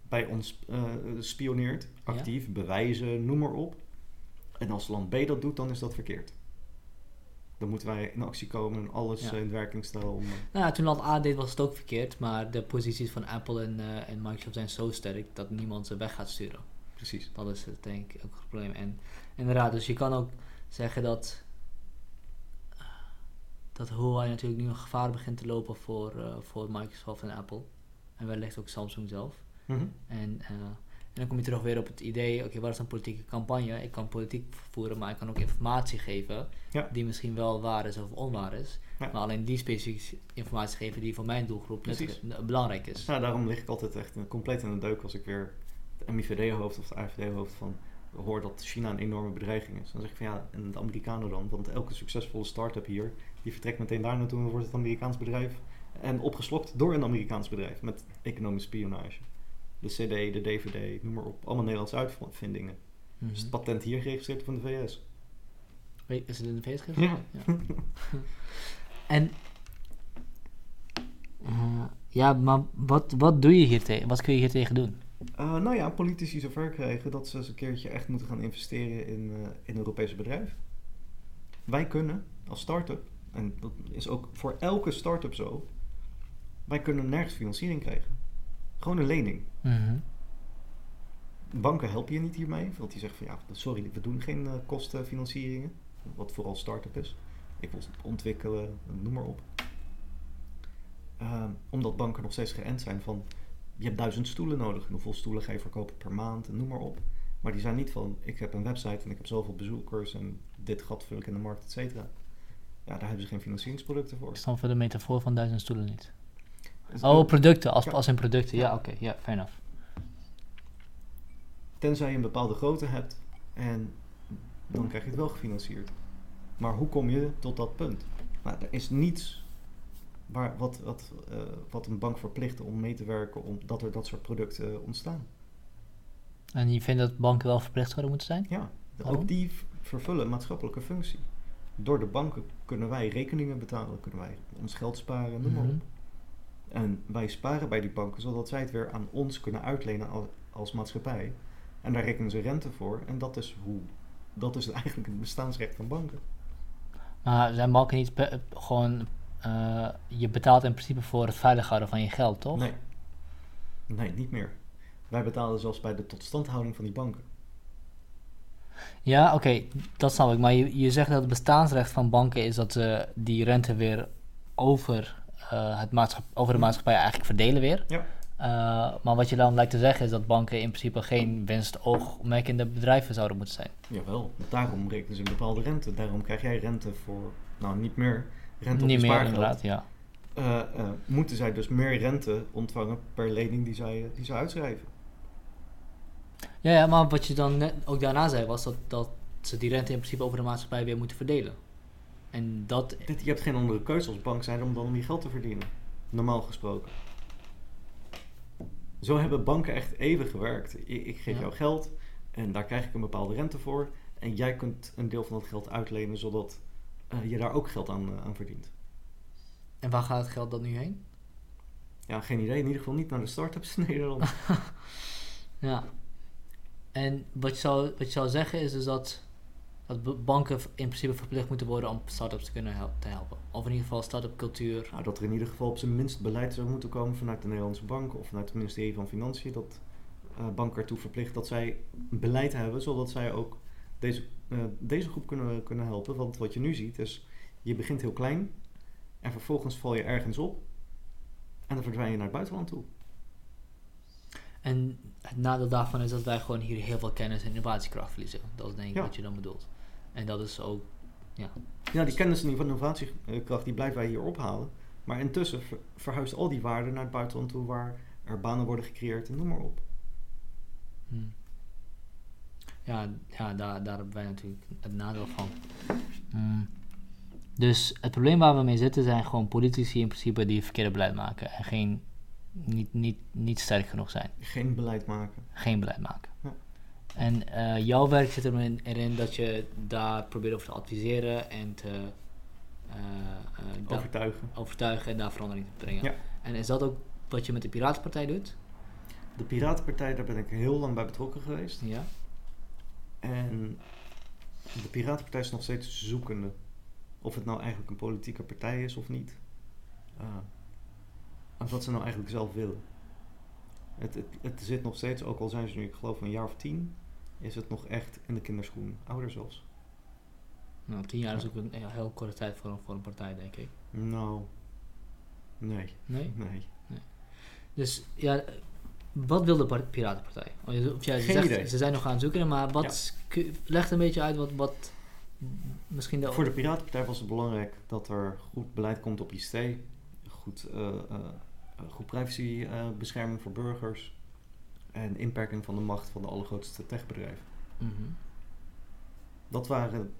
bij ons eh, spioneert, Ja. actief, bewijzen, noem maar op. En als land B dat doet, dan is dat verkeerd. Dan moeten wij in actie komen en alles Ja. eh, in werking stellen om... eh, Nou ja, toen land A deed was het ook verkeerd, maar de posities van Apple en, eh, en Microsoft zijn zo sterk dat niemand ze weg gaat sturen. Precies. Dat is het, denk ik ook het probleem. En inderdaad, dus je kan ook zeggen dat, dat Huawei natuurlijk nu een gevaar begint te lopen voor, eh, voor Microsoft en Apple. En wellicht ook Samsung zelf. Mhm. En, eh, en dan kom je terug weer op het idee, oké, wat is een politieke campagne? Ik kan politiek voeren, maar ik kan ook informatie geven Ja. die misschien wel waar is of onwaar is. Ja. Maar alleen die specifieke informatie geven die voor mijn doelgroep net, belangrijk is. Nou, daarom lig ik altijd echt compleet in de deuk als ik weer MIVD-hoofd of het AFD-hoofd van hoor dat China een enorme bedreiging is. Dan zeg ik van ja, en de Amerikanen dan? Want elke succesvolle start-up hier, die vertrekt meteen daar naartoe en wordt het Amerikaans bedrijf. En opgeslokt door een Amerikaans bedrijf met economische spionage. De CD, de DVD, noem maar op. Allemaal Nederlandse uitvindingen. Mhm. Dus het patent hier geregistreerd van de VS. Is het in de VS geweest? Ja. En eh, ja, maar wat, wat doe je hier tegen? Wat kun je hier tegen doen? Eh, nou ja, politici zover krijgen dat ze eens een keertje echt moeten gaan investeren in, eh in Europese bedrijven. Wij kunnen als start-up, en dat is ook voor elke start-up zo, wij kunnen nergens financiering krijgen. Gewoon een lening. Banken helpen je niet hiermee, want die zeggen van ja, sorry, we doen geen eh, kostenfinancieringen, wat vooral start-up is. Ik wil ontwikkelen, noem maar op. Ehm, omdat banken nog steeds geënt zijn van je hebt duizend stoelen nodig. En hoeveel stoelen ga je verkopen per maand en noem maar op. Maar die zijn niet van ik heb een website en ik heb zoveel bezoekers en dit gat vul ik in de markt, et cetera. Ja, daar hebben ze geen financieringsproducten voor. Ik snap voor de metafoor van duizend stoelen niet. Oh, producten, als, Ja. als in producten. Ja, oké, ja, fair enough. Tenzij je een bepaalde grootte hebt en dan krijg je het wel gefinancierd. Maar hoe kom je tot dat punt? Nou, er is niets waar, wat, wat, eh, wat een bank verplicht om mee te werken omdat er dat soort producten ontstaan. En je vindt dat banken wel verplicht zouden moeten zijn? Ja, Waarom? ook die vervullen een maatschappelijke functie. Door de banken kunnen wij rekeningen betalen, kunnen wij ons geld sparen, noem maar Mhm. op. En wij sparen bij die banken zodat zij het weer aan ons kunnen uitlenen als, als maatschappij. En daar rekenen ze rente voor. En dat is hoe. Dat is eigenlijk het bestaansrecht van banken. Maar zijn banken niet gewoon... eh, je betaalt in principe voor het veilig houden van je geld, toch? Nee. Nee, niet meer. Wij betalen zelfs bij de totstandhouding van die banken. Ja, oké, dat snap ik. Maar je, je zegt dat het bestaansrecht van banken is dat ze die rente weer over, eh, het over de maatschappij eigenlijk verdelen weer. Ja. Eh, maar wat je dan lijkt te zeggen is dat banken in principe geen winstoogmerkende bedrijven zouden moeten zijn. Jawel, daarom rekenen ze een bepaalde rente. Daarom krijg jij rente voor, nou niet meer, rente op Niet meer inderdaad, ja. Eh, eh, moeten zij dus meer rente ontvangen per lening die zij, die zij uitschrijven. Ja, ja, maar wat je dan net ook daarna zei was dat, dat ze die rente in principe over de maatschappij weer moeten verdelen. En dat, Dit, je hebt geen andere keuze als bank zijn om dan om je geld te verdienen. Normaal gesproken. Zo hebben banken echt even gewerkt. Ik, ik geef Ja. jou geld en daar krijg ik een bepaalde rente voor. En jij kunt een deel van dat geld uitlenen zodat eh, je daar ook geld aan, eh, aan verdient. en waar gaat het geld dan nu heen? Ja, geen idee. In ieder geval niet naar de start-ups in Nederland. Ja. En wat je zou, wat je zou zeggen is dus dat, dat banken in principe verplicht moeten worden om start-ups te kunnen te helpen. Of in ieder geval start-up cultuur. Nou, dat er in ieder geval op zijn minst beleid zou moeten komen vanuit de Nederlandse bank of vanuit het ministerie van Financiën. Dat eh, banken ertoe verplicht dat zij beleid hebben, zodat zij ook deze, eh, deze groep kunnen, kunnen helpen. Want wat je nu ziet is, je begint heel klein en vervolgens val je ergens op en dan verdwijn je naar het buitenland toe. En het nadeel daarvan is dat wij gewoon hier heel veel kennis en innovatiekracht verliezen. Dat is denk ik Ja. wat je dan bedoelt. En dat is ook, ja. Ja, die kennis en innovatiekracht die blijven wij hier ophalen. Maar intussen ver- verhuist al die waarde naar het buitenland toe waar er banen worden gecreëerd en noem maar op. hm. Ja, ja daar, daar hebben wij natuurlijk het nadeel van. Hmm. Dus het probleem waar we mee zitten zijn gewoon politici in principe die verkeerde beleid maken. En geen, niet, niet, niet sterk genoeg zijn. Geen beleid maken. geen beleid maken. Ja. En eh, jouw werk zit erin, erin dat je daar probeert over te adviseren en te eh, eh, Overtuigen. overtuigen en daar verandering te brengen. Ja. En is dat ook wat je met de Piratenpartij doet? De Piratenpartij, daar ben ik heel lang bij betrokken geweest. Ja. En de Piratenpartij is nog steeds zoekende. Of het nou eigenlijk een politieke partij is of niet. Uh, en wat ze nou eigenlijk zelf willen. Het, het, het zit nog steeds, ook al zijn ze nu, ik geloof, een jaar of tien, is het nog echt in de kinderschoen. Ouder zelfs. Nou, tien jaar is ook een heel korte tijd voor een, voor een partij, denk ik. Nou, nee. Nee? Nee. Dus ja, wat wil de par- Piratenpartij? Of Geen zegt, idee. ze zijn nog aan het zoeken, maar wat, kun- leg een beetje uit wat, wat misschien de... Voor de Piratenpartij was het belangrijk dat er goed beleid komt op ICT. Goed, eh, eh, eh, goed privacybescherming voor burgers. En inperking van de macht van de allergrootste techbedrijven. Mhm. Dat waren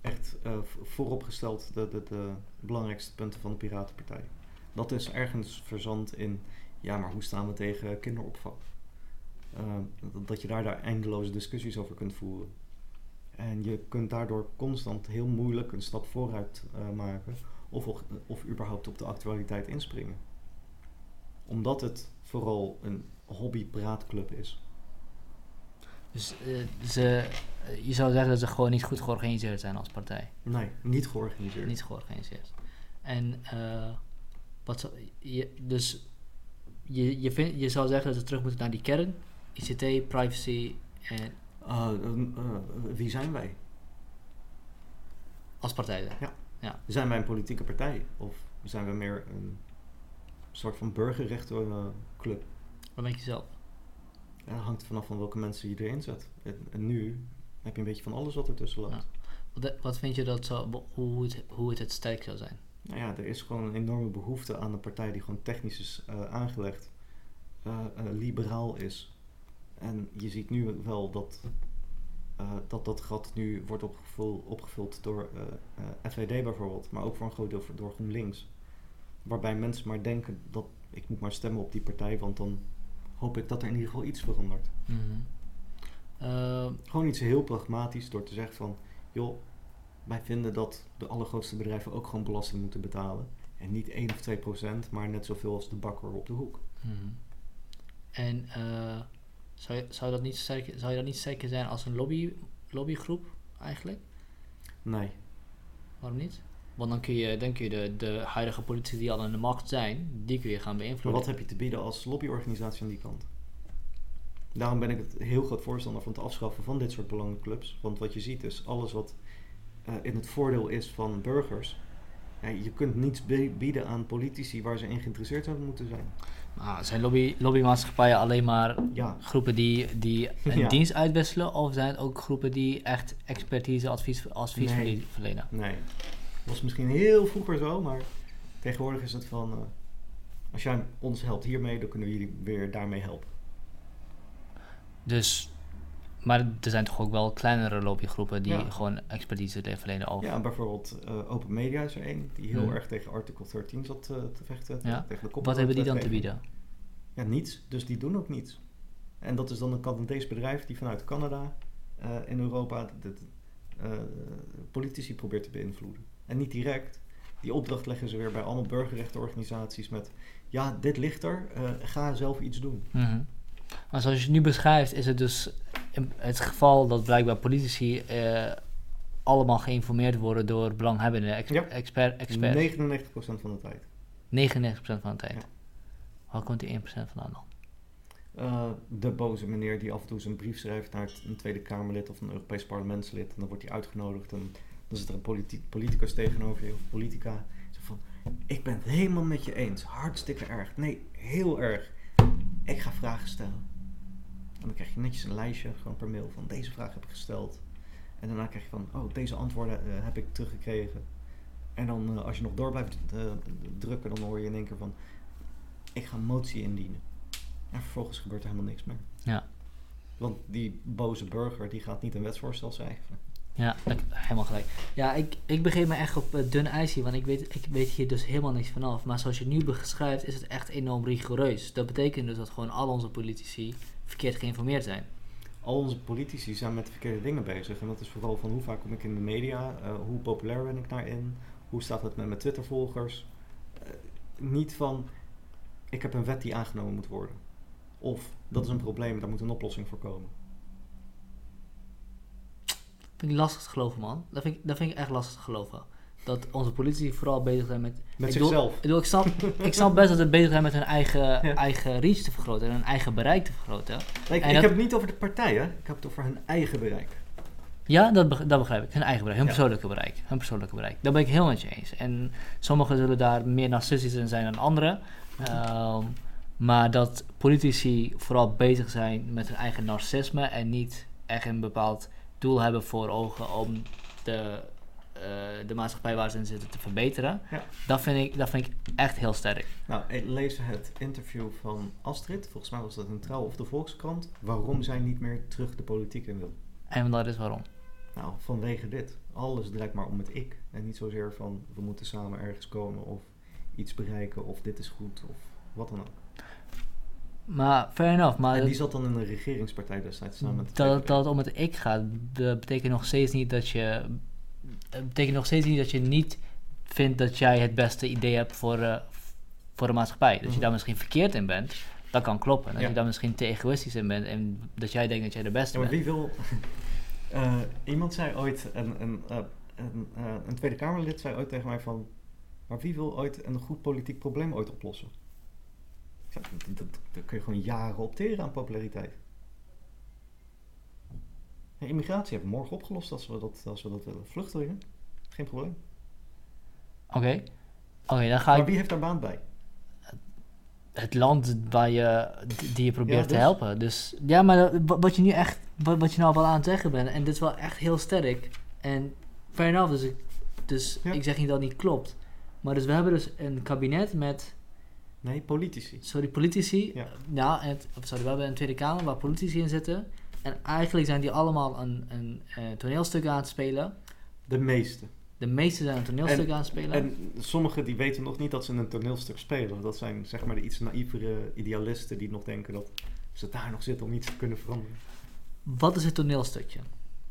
echt vooropgesteld de, de, de belangrijkste punten van de Piratenpartij. Dat is ergens verzand in, ja, maar hoe staan we tegen kinderopvang? Eh, dat- dat je daar, daar eindeloze discussies over kunt voeren. En je kunt daardoor constant heel moeilijk een stap vooruit eh, maken of, of, überhaupt op de actualiteit inspringen. Omdat het vooral een hobby-praatclub is. Dus eh, ze, eh, je zou zeggen dat ze gewoon niet goed georganiseerd zijn als partij. Nee, niet georganiseerd. Niet georganiseerd. En eh, wat je, dus je, je, vind, je zou zeggen dat ze terug moeten naar die kern, ICT, privacy en Uh, uh, uh, wie zijn wij? als partij. dan. Zijn wij een politieke partij? Of zijn we meer een soort van burgerrechtenclub? Wat denk je zelf? Ja, hangt vanaf van welke mensen je erin zet. En, en nu heb je een beetje van alles wat ertussen loopt. Ja. Wat, wat vind je dat zou, hoe, het, hoe het het sterk zou zijn? Nou ja, er is gewoon een enorme behoefte aan een partij die gewoon technisch is eh, aangelegd, eh, eh, liberaal is. En je ziet nu wel dat dat, dat gat nu wordt opgevuld, opgevuld door FVD bijvoorbeeld, maar ook voor een groot deel door GroenLinks. Waarbij mensen maar denken dat ik moet maar stemmen op die partij, want dan hoop ik dat er in ieder geval iets verandert. Mhm. Gewoon iets heel pragmatisch door te zeggen van, joh, wij vinden dat de allergrootste bedrijven ook gewoon belasting moeten betalen. En niet 1 of 2 procent, maar net zoveel als de bakker op de hoek. mhm. En eh, zou, je, zou, dat niet sterk, zou je dat niet sterker zijn als een lobby, lobbygroep eigenlijk? Nee, Waarom niet? Want dan kun je, dan kun je de, de huidige politici die al aan de macht zijn, die kun je gaan maar beïnvloeden. wat heb je te bieden als lobbyorganisatie aan die kant? Daarom ben ik het heel groot voorstander van het afschaffen van dit soort belangenclubs. Want wat je ziet is alles wat eh, in het voordeel is van burgers. Ja, je kunt niets bieden aan politici waar ze in geïnteresseerd zouden moeten zijn. Maar zijn lobby, lobbymaatschappijen alleen maar Ja, groepen die, die een Ja. dienst uitwisselen? Of zijn het ook groepen die echt expertise, advies, advies Nee. verlenen? nee. Dat was misschien heel vroeger zo, maar tegenwoordig is het van... eh, als jij ons helpt hiermee, dan kunnen we jullie weer daarmee helpen. Dus, maar er zijn toch ook wel kleinere lobbygroepen die Ja. gewoon expertise le- verlenen over. Ja, bijvoorbeeld eh, Open Media is er één, die heel Hmm. erg tegen artikel 13 zat eh, te vechten. Ja. Tegen de Wat hebben die dan te bieden? Ja, niets. Dus die doen ook niets. En dat is dan een Canadees bedrijf die vanuit Canada eh, in Europa de, politici probeert te beïnvloeden. En niet direct. Die opdracht leggen ze weer bij allemaal burgerrechtenorganisaties met... Ja, dit ligt er, ga zelf iets doen. Mhm. Maar zoals je het nu beschrijft, is het dus het geval dat blijkbaar politici eh, allemaal geïnformeerd worden door ex- Ja. expert, expert. 99% van de tijd. 99% van de tijd. Ja. Waar komt die 1% vandaan dan? Eh, de boze meneer die af en toe zijn brief schrijft naar het- een Tweede Kamerlid of een Europees parlementslid. En dan wordt hij uitgenodigd en dan zit er een politi- politicus tegenover je of politica. Zo van, ik ben het helemaal met je eens. Hartstikke erg. Nee, heel erg. Ik ga vragen stellen. En dan krijg je netjes een lijstje, gewoon per mail, van deze vraag heb ik gesteld. En daarna krijg je van, oh, deze antwoorden eh, heb ik teruggekregen. En dan, eh, als je nog door blijft eh, drukken, dan hoor je in één keer van, ik ga een motie indienen. En vervolgens gebeurt er helemaal niks meer. Ja. Want die boze burger, die gaat niet een wetsvoorstel schrijven. Ja, helemaal gelijk. Ja, ik, ik begin me echt op dun ijs hier, want ik weet, ik weet hier dus helemaal niks vanaf. Maar zoals je nu beschrijft, is het echt enorm rigoureus. Dat betekent dus dat gewoon al onze politici verkeerd geïnformeerd zijn. Al onze politici zijn met verkeerde dingen bezig. En dat is vooral van hoe vaak kom ik in de media, eh, hoe populair ben ik daarin, hoe staat het met mijn Twitter-volgers. Eh, niet van, ik heb een wet die aangenomen moet worden. Of dat is een probleem, daar moet een oplossing voor komen. vind ik lastig te geloven, man. Dat vind ik, dat vind ik echt lastig te geloven. Dat onze politici vooral bezig zijn met... Met ik zichzelf. Ik, snap, ik snap best dat ze bezig zijn met hun eigen, Ja. eigen reach te vergroten en hun eigen bereik te vergroten. Nee, ik dat- heb het niet over de partijen, ik heb het over hun eigen bereik. Ja, dat, dat begrijp ik. Hun eigen bereik, hun Ja. persoonlijke bereik. Hun persoonlijke bereik. Daar ben ik heel met je eens. En sommigen zullen daar meer narcistisch in zijn dan anderen. Ehm, maar dat politici vooral bezig zijn met hun eigen narcisme en niet echt een bepaald doel hebben voor ogen om de, de maatschappij waar ze in zitten te verbeteren. Ja. Dat, vind ik, dat vind ik echt heel sterk. Nou, ik lees het interview van Astrid, volgens mij was dat een Trouw of de Volkskrant, waarom zij niet meer terug de politiek in wil. En dat is waarom. Nou, vanwege dit. Alles draait maar om het ik. En niet zozeer van we moeten samen ergens komen of iets bereiken of dit is goed of wat dan ook. Maar fair enough. Maar en die zat dan in een regeringspartij destijds samen met dat, dat het om het ik gaat, dat betekent nog steeds niet dat je. Het betekent nog steeds niet dat je niet vindt dat jij het beste idee hebt voor, eh, voor de maatschappij. Dat je Mhm. daar misschien verkeerd in bent, dat kan kloppen. Dat Ja. je daar misschien te egoïstisch in bent en dat jij denkt dat jij de beste Ja, maar bent. wie wil... Eh, iemand zei ooit, een, een, eh, een, een Tweede Kamerlid zei ooit tegen mij van... Maar wie wil ooit een goed politiek probleem ooit oplossen? Dat, kun je gewoon jaren op teren aan populariteit. Ja, immigratie hebben we morgen opgelost als we dat, als we dat willen. Vluchtelingen, geen probleem. Oké, oké, dan ga Maar ik wie heeft daar baan bij? het land waar je, die je probeert Ja, te dus? helpen. Dus ja, maar wa- wat je nu echt, wat, wat je nou wel aan het zeggen bent, en dit is wel echt heel sterk. En fair enough, dus ik, dus Ja. ik zeg niet dat het niet klopt. Maar dus we hebben dus een kabinet met, Nee, politici. sorry, politici. Ja. Ja, en sorry, we hebben een Tweede Kamer waar politici in zitten. En eigenlijk zijn die allemaal een, een, eh, toneelstuk aan het spelen. De meeste. De meeste zijn een toneelstuk En- aan het spelen. En sommigen die weten nog niet dat ze een toneelstuk spelen. Dat zijn zeg maar de iets naïvere idealisten die nog denken dat ze daar nog zitten om iets te kunnen veranderen. wat is het toneelstukje?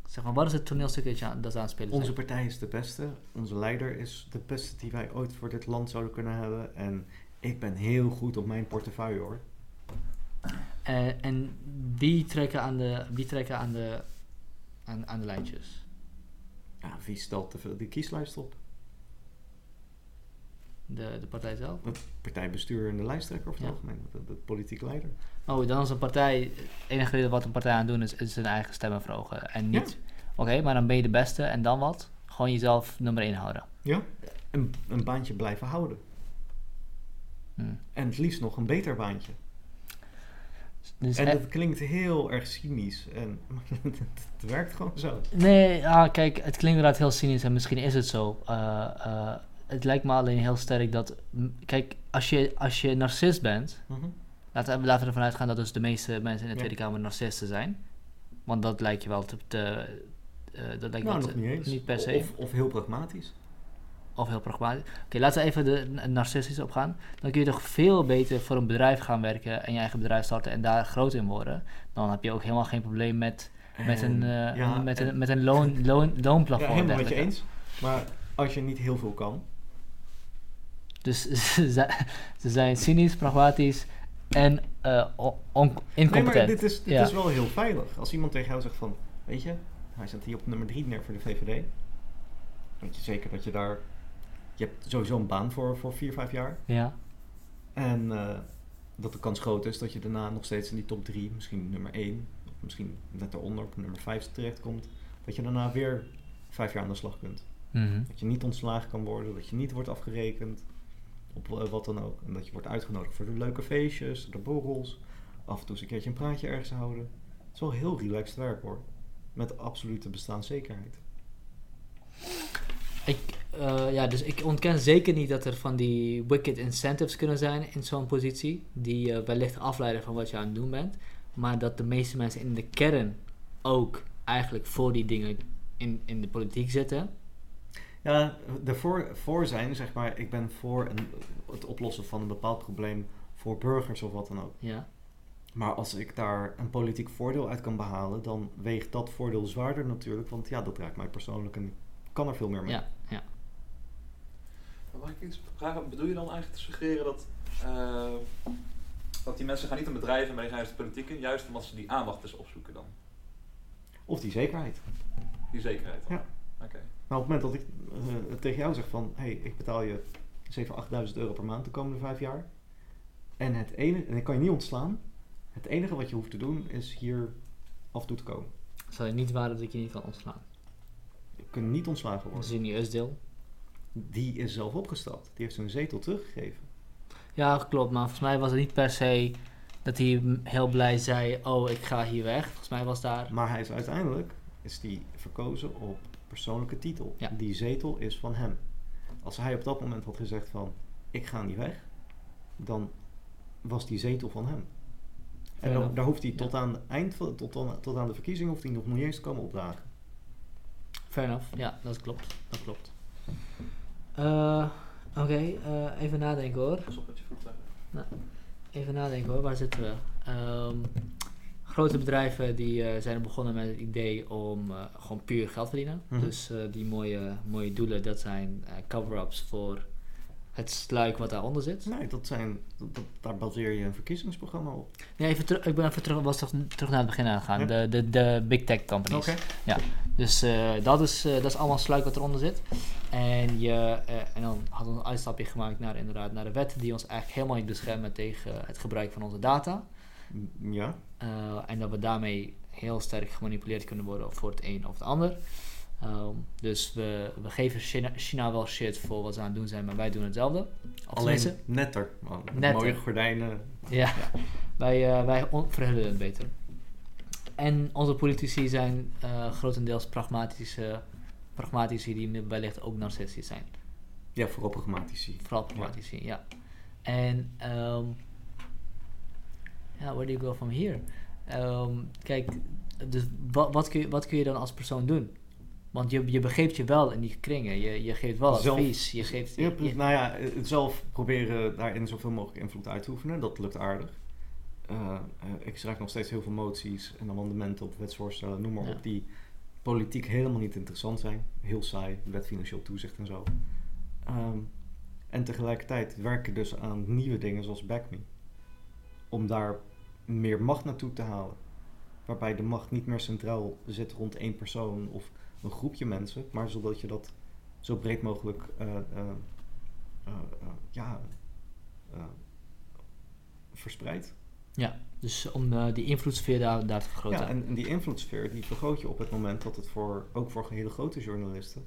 Zeg maar, wat is het toneelstuk dat, je aan, dat ze aan het spelen Onze zijn? partij is de beste. Onze leider is de beste die wij ooit voor dit land zouden kunnen hebben. En ik ben heel goed op mijn portefeuille hoor. Eh, en wie trekken aan de, wie trekken aan de, aan, aan de lijntjes? Ja, wie stelt de, de kieslijst op? De, de partij zelf? Het partijbestuur en de lijsttrekker of het Ja. algemeen. De, de politieke leider. Oh, dan is een partij, het enige reden wat een partij aan het doen is, is zijn eigen stemmen verhogen. En niet, oké, maar dan ben je de beste en dan wat? Gewoon jezelf nummer 1 houden. Ja. Een, een baantje blijven houden. Hm. En het liefst nog een beter baantje. Dus En dat klinkt heel erg cynisch. En het werkt gewoon zo. Nee, ah, kijk, het klinkt inderdaad heel cynisch en misschien is het zo. Eh, eh, het lijkt me alleen heel sterk dat... Kijk, als je, als je narcist bent... Mhm. Laten we, laten we ervan uitgaan dat dus de meeste mensen in de Ja. Tweede Kamer narcisten zijn. Want dat lijkt je wel te... te eh, dat lijkt Nou, te- niet eens. Niet per se. Of, of heel pragmatisch. Of heel pragmatisch. Oké, laten we even de narcistisch opgaan. Dan kun je toch veel beter voor een bedrijf gaan werken en je eigen bedrijf starten en daar groot in worden. Dan heb je ook helemaal geen probleem met, met, En- een, eh, ja, met, en- een, met een loon, loon, loonplafond. Ja, helemaal met je eens. Maar als je niet heel veel kan. Dus ze zijn- cynisch, pragmatisch en eh, on- on- Nee, incompetent. maar dit, is, dit Ja. is wel heel veilig. Als iemand tegen jou zegt van, weet je, hij zet hier op nummer 3 neer voor de VVD. Weet je zeker dat je daar, je hebt sowieso een baan voor, voor 4, 5 jaar. Ja, En eh, dat de kans groot is dat je daarna nog steeds in die top 3, misschien nummer 1, of misschien net eronder op nummer 5 terechtkomt. Dat je daarna weer 5 jaar aan de slag kunt. Mhm. Dat je niet ontslagen kan worden, dat je niet wordt afgerekend op eh, wat dan ook. En dat je wordt uitgenodigd voor de leuke feestjes, de borrels. Af en toe eens een keertje een praatje ergens houden. Het is wel heel relaxed werk hoor. Met absolute bestaanszekerheid. Ik, eh, ja, dus ik ontken zeker niet dat er van die wicked incentives kunnen zijn in zo'n positie, die wellicht afleiden van wat je aan het doen bent, maar dat de meeste mensen in de kern ook eigenlijk voor die dingen in, in de politiek zitten. Ja, ervoor voor zijn, zeg maar, ik ben voor een, het oplossen van een bepaald probleem voor burgers of wat dan ook. Ja, Maar als ik daar een politiek voordeel uit kan behalen, dan weegt dat voordeel zwaarder natuurlijk. Want ja, dat raakt mij persoonlijk en ik kan er veel meer mee. ja, ja. Mag ik iets vragen? Bedoel je dan eigenlijk te suggereren dat, eh, dat die mensen gaan niet een bedrijf en bij gaan juist de politiek in, juist omdat ze die aandacht dus opzoeken dan. Of die zekerheid. Die zekerheid. dan. Ja. Oké. Maar op het moment dat ik eh, tegen jou zeg van... hé, hey, ik betaal je 7.000, 8.000 euro per maand de komende vijf jaar. En, het enige, en ik kan je niet ontslaan. Het enige wat je hoeft te doen is hier af en toe te komen. Zou je niet waren dat ik je niet kan ontslaan? Je kunt niet ontslagen Dat worden. is in die deel. Die is zelf opgestapt. Die heeft zijn zetel teruggegeven. Ja, klopt. Maar volgens mij was het niet per se dat hij heel blij zei: Oh, ik ga hier weg. Volgens mij was daar. Maar hij is uiteindelijk is die verkozen op persoonlijke titel. Ja. Die zetel is van hem. Als hij op dat moment had gezegd van ik ga niet weg, dan was die zetel van hem. En dan, daar hoeft hij Ja. tot aan het eind van, tot, aan, tot aan de verkiezing hoeft hij nog niet eens te komen opdagen. Fair enough. Ja, dat klopt. Dat klopt. Eh, Oké, eh, even nadenken hoor. Pas op wat je vroeg zeggen. Even nadenken hoor, waar zitten we? Ehm, grote bedrijven die eh, zijn begonnen met het idee om eh, gewoon puur geld te verdienen. Mhm. Dus eh, die mooie, mooie doelen, dat zijn eh, cover-ups voor het sluik wat daaronder zit. Nee, dat zijn, dat, dat- daar baseer je een verkiezingsprogramma op. Nee, even terug, ik ben even terug, was toch terug naar het begin aangegaan. Ja. De, de, de big tech companies. Dus eh, dat, is, eh, dat is allemaal sluik wat eronder zit. En, je, eh, en dan hadden we een uitstapje gemaakt naar, inderdaad, naar de wetten die ons eigenlijk helemaal niet beschermen tegen het gebruik van onze data. Ja, Eh, en dat we daarmee heel sterk gemanipuleerd kunnen worden voor het een of het ander. Ehm, dus we, we geven China, China wel shit voor wat ze aan het doen zijn, maar wij doen hetzelfde. Alleen netter. man. Netter. Mooie gordijnen. Ja, wij, eh, wij verhullen het beter. En onze politici zijn eh, grotendeels pragmatische, pragmatici die wellicht ook narcistisch zijn. Ja, vooral pragmatici. Vooral pragmatici, ja. En, ehm ja, where do you go from here? Ehm, kijk, dus wat, wat, kun je, wat kun je dan als persoon doen? Want je, je begeeft je wel in die kringen. Je, je geeft wel Zelf- advies. Je geeft, je- nou ja, zelf proberen daarin zoveel mogelijk invloed uit te oefenen. Dat lukt aardig. Eh, eh, ik schrijf nog steeds heel veel moties en amendementen op wetsvoorstellen, noem maar Ja. op, die politiek helemaal niet interessant zijn. Heel saai, wet financieel toezicht en zo. Ehm, en tegelijkertijd werken dus aan nieuwe dingen zoals BackMe. Om daar meer macht naartoe te halen. Waarbij de macht niet meer centraal zit rond één persoon of een groepje mensen, maar zodat je dat zo breed mogelijk eh, eh, eh, ja, verspreidt. ja, dus om die invloedssfeer daar, daar te vergroten. Ja, en, en die invloedssfeer die vergroot je op het moment dat het voor, ook voor hele grote journalisten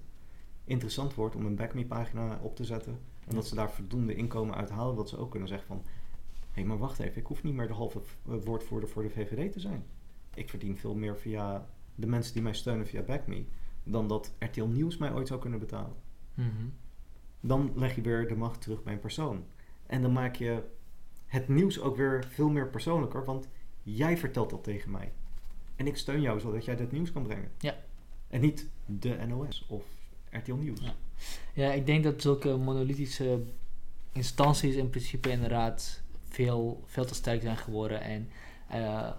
interessant wordt om een BackMe pagina op te zetten. En Ja. dat ze daar voldoende inkomen uit halen, dat ze ook kunnen zeggen van... Hé, maar wacht even, ik hoef niet meer de halve woordvoerder voor de VVD te zijn. Ik verdien veel meer via de mensen die mij steunen via BackMe... dan dat RTL Nieuws mij ooit zou kunnen betalen. Mhm. dan leg je weer de macht terug bij een persoon. En dan maak je het nieuws ook weer veel meer persoonlijker, want jij vertelt dat tegen mij. En ik steun jou zodat jij dit nieuws kan brengen. Ja. En niet de NOS of RTL Nieuws. Ja. Ja, ik denk dat zulke monolithische instanties in principe inderdaad veel, veel te sterk zijn geworden en eh,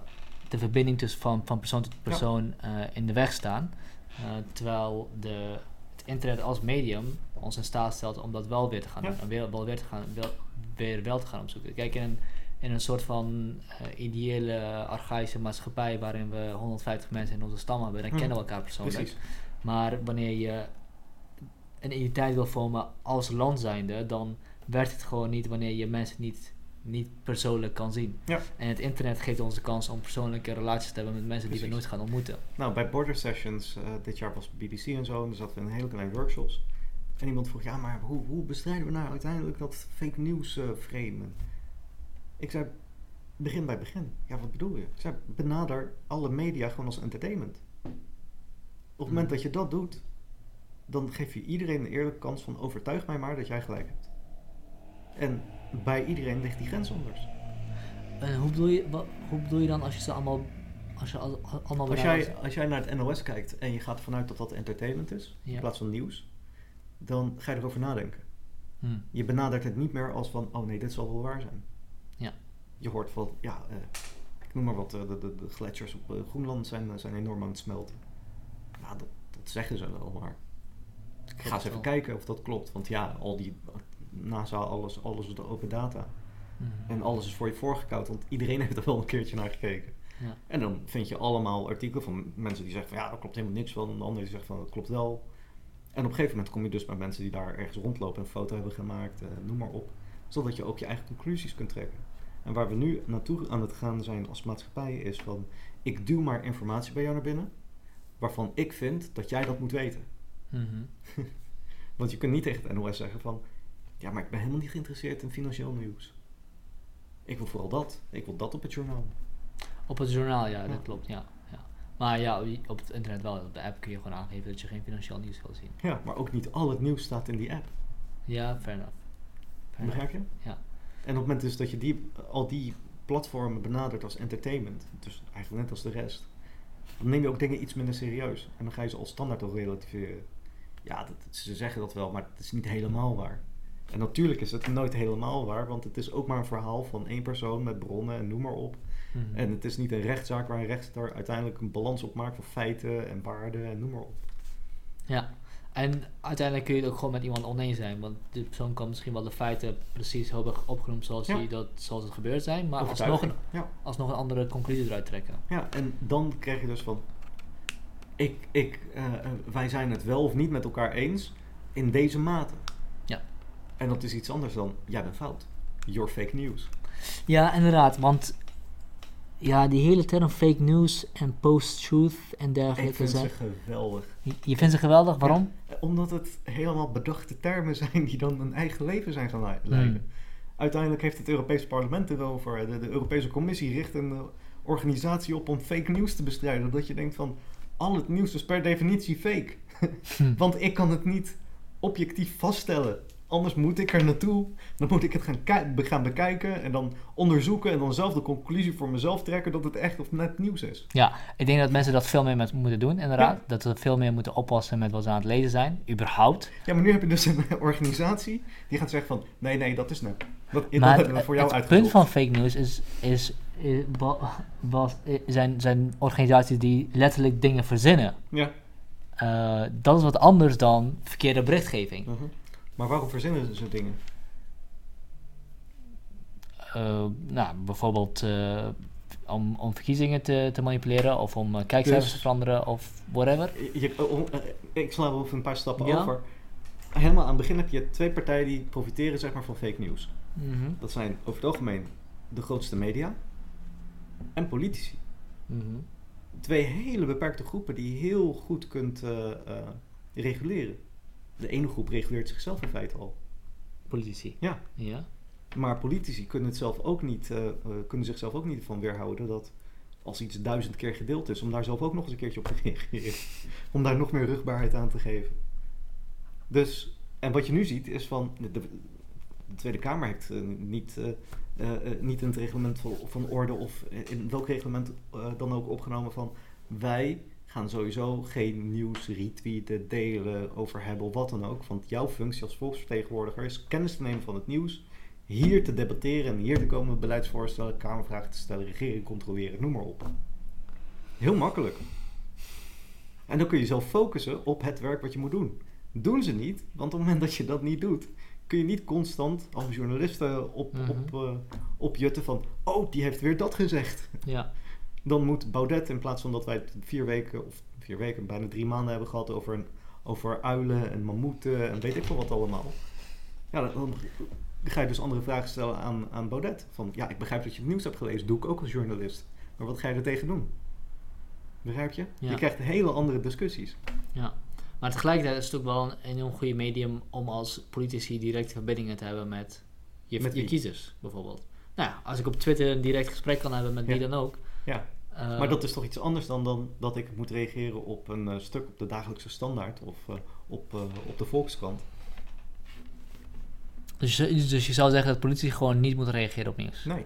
de verbinding tussen van, van persoon tot persoon eh, in de weg staan. Eh, terwijl de, het internet als medium ons in staat stelt om dat wel weer te gaan doen. En weer, wel weer, te gaan, wel, weer wel te gaan opzoeken. Kijk, in een, in een soort van eh, ideële, archaïsche maatschappij waarin we 150 mensen in onze stam hebben, dan Mhm. kennen we elkaar persoonlijk. Precies. Maar wanneer je een identiteit wil vormen als land zijnde, dan werkt het gewoon niet wanneer je mensen niet, niet persoonlijk kan zien. Ja. En het internet geeft ons de kans om persoonlijke relaties te hebben met mensen die we nooit gaan ontmoeten. Nou, bij Border Sessions, eh, dit jaar was BBC en zo, en daar zaten we in een hele kleine workshops. En iemand vroeg, ja, maar hoe, hoe bestrijden we nou uiteindelijk dat fake news framen? Ik zei, begin bij begin. Ja, wat bedoel je? Ik zei, benader alle media gewoon als entertainment. Op het moment Mhm. dat je dat doet, dan geef je iedereen een eerlijke kans van overtuig mij maar dat jij gelijk hebt. En bij iedereen ligt die grens anders. En hoe bedoel je, wat, hoe bedoel je dan als je ze allemaal, als je al, al- allemaal Als jij, als jij naar het NOS kijkt en je gaat ervan uit dat dat entertainment is, Ja. in plaats van nieuws, dan ga je erover nadenken. Hm. Je benadert het niet meer als van, oh nee, dit zal wel waar zijn. Ja. Je hoort van, ja, eh, ik noem maar wat, eh, de, de, de gletsjers op eh, Groenland zijn, zijn enorm aan het smelten. Nou, dat, dat zeggen ze wel, maar ik ga eens even wel. kijken of dat klopt. Want ja, al die NASA, alles, alles is de open data. Mhm. En alles is voor je voorgekoud, want iedereen heeft er wel een keertje naar gekeken. Ja. En dan vind je allemaal artikelen van mensen die zeggen van ja, daar klopt helemaal niks van. En de andere die zeggen van dat klopt wel. En op een gegeven moment kom je dus bij mensen die daar ergens rondlopen en een foto hebben gemaakt, eh, noem maar op. Zodat je ook je eigen conclusies kunt trekken. En waar we nu naartoe aan het gaan zijn als maatschappij is van ik duw maar informatie bij jou naar binnen. Waarvan ik vind dat jij dat moet weten. Mhm. Want je kunt niet tegen het NOS zeggen van ja, maar ik ben helemaal niet geïnteresseerd in financieel nieuws. Ik wil vooral dat. Ik wil dat op het journaal. Op het journaal, ja, Ja. dat klopt, ja. ja. Maar ja, op het internet wel. Op de app kun je gewoon aangeven dat je geen financieel nieuws wil zien. Ja, maar ook niet al het nieuws staat in die app. Ja, fair enough. Fair. Begrijp je? Ja. En op het moment dus dat je die, al die platformen benadert als entertainment, dus eigenlijk net als de rest, dan neem je ook dingen iets minder serieus. En dan ga je ze als standaard ook relativeren. Ja, dat, ze zeggen dat wel, maar het is niet helemaal waar. En natuurlijk is het nooit helemaal waar, want het is ook maar een verhaal van één persoon met bronnen en noem maar op. Mhm. En het is niet een rechtszaak waar een rechter uiteindelijk een balans op maakt van feiten en waarden en noem maar op. Ja, en uiteindelijk kun je het ook gewoon met iemand oneens zijn. Want de persoon kan misschien wel de feiten precies hebben opgenoemd zoals, Ja. die dat, zoals het gebeurd zijn. Maar alsnog een, Ja. alsnog een andere conclusie eruit trekken. Ja, en dan krijg je dus van, ik, ik, eh, eh, wij zijn het wel of niet met elkaar eens in deze mate. En dat is iets anders dan, jij bent fout. Your fake news. Ja, inderdaad. Want ja, die hele term fake news en post-truth en Ik dergelijke vind zijn... ze geweldig. Je, je vindt ze geweldig, waarom? Eh, Omdat het helemaal bedachte termen zijn die dan een eigen leven zijn gaan le- leiden. Hmm. Uiteindelijk heeft het Europese parlement erover. De, de Europese Commissie richt een eh, organisatie op om fake news te bestrijden. Dat je denkt van, al het nieuws is per definitie fake. Hm. Want ik kan het niet objectief vaststellen. Anders moet ik er naartoe. Dan moet ik het gaan, gaan bekijken en dan onderzoeken en dan zelf de conclusie voor mezelf trekken dat het echt of net nieuws is. Ja, ik denk dat mensen dat veel meer met moeten doen, inderdaad. Dat ze veel meer moeten oppassen met wat ze aan het lezen zijn, überhaupt. Ja, maar nu heb je dus een organisatie die gaat zeggen van nee, nee, dat is net. Dat, dat maar hebben we voor jou het uitgezocht. punt van fake news is, is, was, i- zijn, zijn organisaties die letterlijk dingen verzinnen. Ja. Eh, dat is wat anders dan verkeerde berichtgeving. Mhm. Maar waarom verzinnen ze dingen? Eh, nou, bijvoorbeeld eh, om, om verkiezingen te, te manipuleren of om eh, kijkcijfers Dus- te veranderen of whatever. Je, oh, ik sla wel even een paar stappen Ja. over. Helemaal aan het begin heb je twee partijen die profiteren zeg maar, van fake news. Mhm, Dat zijn over het algemeen de grootste media en politici. mhm. Twee hele beperkte groepen die je heel goed kunt reguleren. De ene groep reguleert zichzelf in feite al. Politici. Ja. Ja. Maar politici kunnen, het zelf ook niet, eh, eh, kunnen zichzelf ook niet van weerhouden dat als iets duizend keer gedeeld is, om daar zelf ook nog eens een keertje op te reageren. om daar nog meer rugbaarheid aan te geven. Dus, en wat je nu ziet is van, de, de Tweede Kamer heeft eh, niet, eh, niet in het reglement van, van orde of in welk reglement dan ook opgenomen van wij gaan sowieso geen nieuws retweeten, delen, over hebben of wat dan ook. Want jouw functie als volksvertegenwoordiger is kennis te nemen van het nieuws, hier te debatteren en hier te komen met beleidsvoorstellen, kamervragen te stellen, regering controleren, noem maar op. Heel makkelijk. En dan kun je zelf focussen op het werk wat je moet doen. Doen ze niet, want op het moment dat je dat niet doet, kun je niet constant als journalisten op, Mhm. op, eh, opjutten van, oh, die heeft weer dat gezegd. Ja. Dan moet Baudet, in plaats van dat wij het vier weken, of vier weken, bijna drie maanden hebben gehad over, een, over uilen en mammoeten en weet ik veel wat allemaal. Ja, dan, dan ga je dus andere vragen stellen aan, aan Baudet. Van, ja, ik begrijp dat je het nieuws hebt gelezen, doe ik ook als journalist. Maar wat ga je er tegen doen? Begrijp je? Ja. Je krijgt hele andere discussies. Ja, maar tegelijkertijd is het ook wel een enorm goede medium om als politici directe verbindingen te hebben met je, Met je kiezers, bijvoorbeeld. Nou ja, als ik op Twitter een direct gesprek kan hebben met wie Ja. dan ook. Ja. Eh, maar dat is toch iets anders dan, dan dat ik moet reageren op een eh, stuk op de dagelijkse standaard of eh, op, op de Volkskrant. dus, je- dus je zou zeggen dat politici gewoon niet moeten reageren op nieuws. Nee.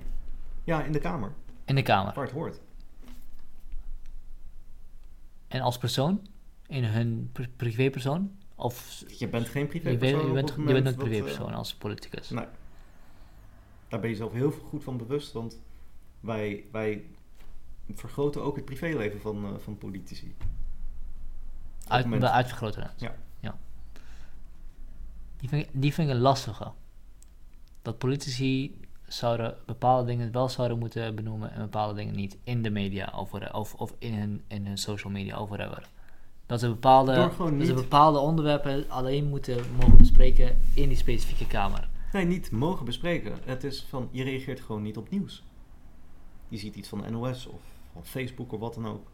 Ja, in de Kamer, In de Kamer. waar het hoort. En als persoon? In hun pri- privépersoon? Of Je bent geen je bent, privépersoon je bent, je bent een dat, privépersoon als politicus. Nee. Daar ben je zelf heel goed van bewust, want wij, wij vergroten ook het privéleven van, eh, van politici. Uit, moment- uitvergroten het. Ja. Die, vind ik, die vind ik een lastige. Dat politici zouden bepaalde dingen wel zouden moeten benoemen en bepaalde dingen niet in de media of, whatever- of, of in, hun, in hun social media of whatever. Dat ze bepaalde, dat ze bepaalde onderwerpen alleen moeten mogen bespreken in die specifieke kamer. Nee, niet mogen bespreken. Het is van, je reageert gewoon niet op nieuws. Je ziet iets van de NOS of van Facebook of wat dan ook.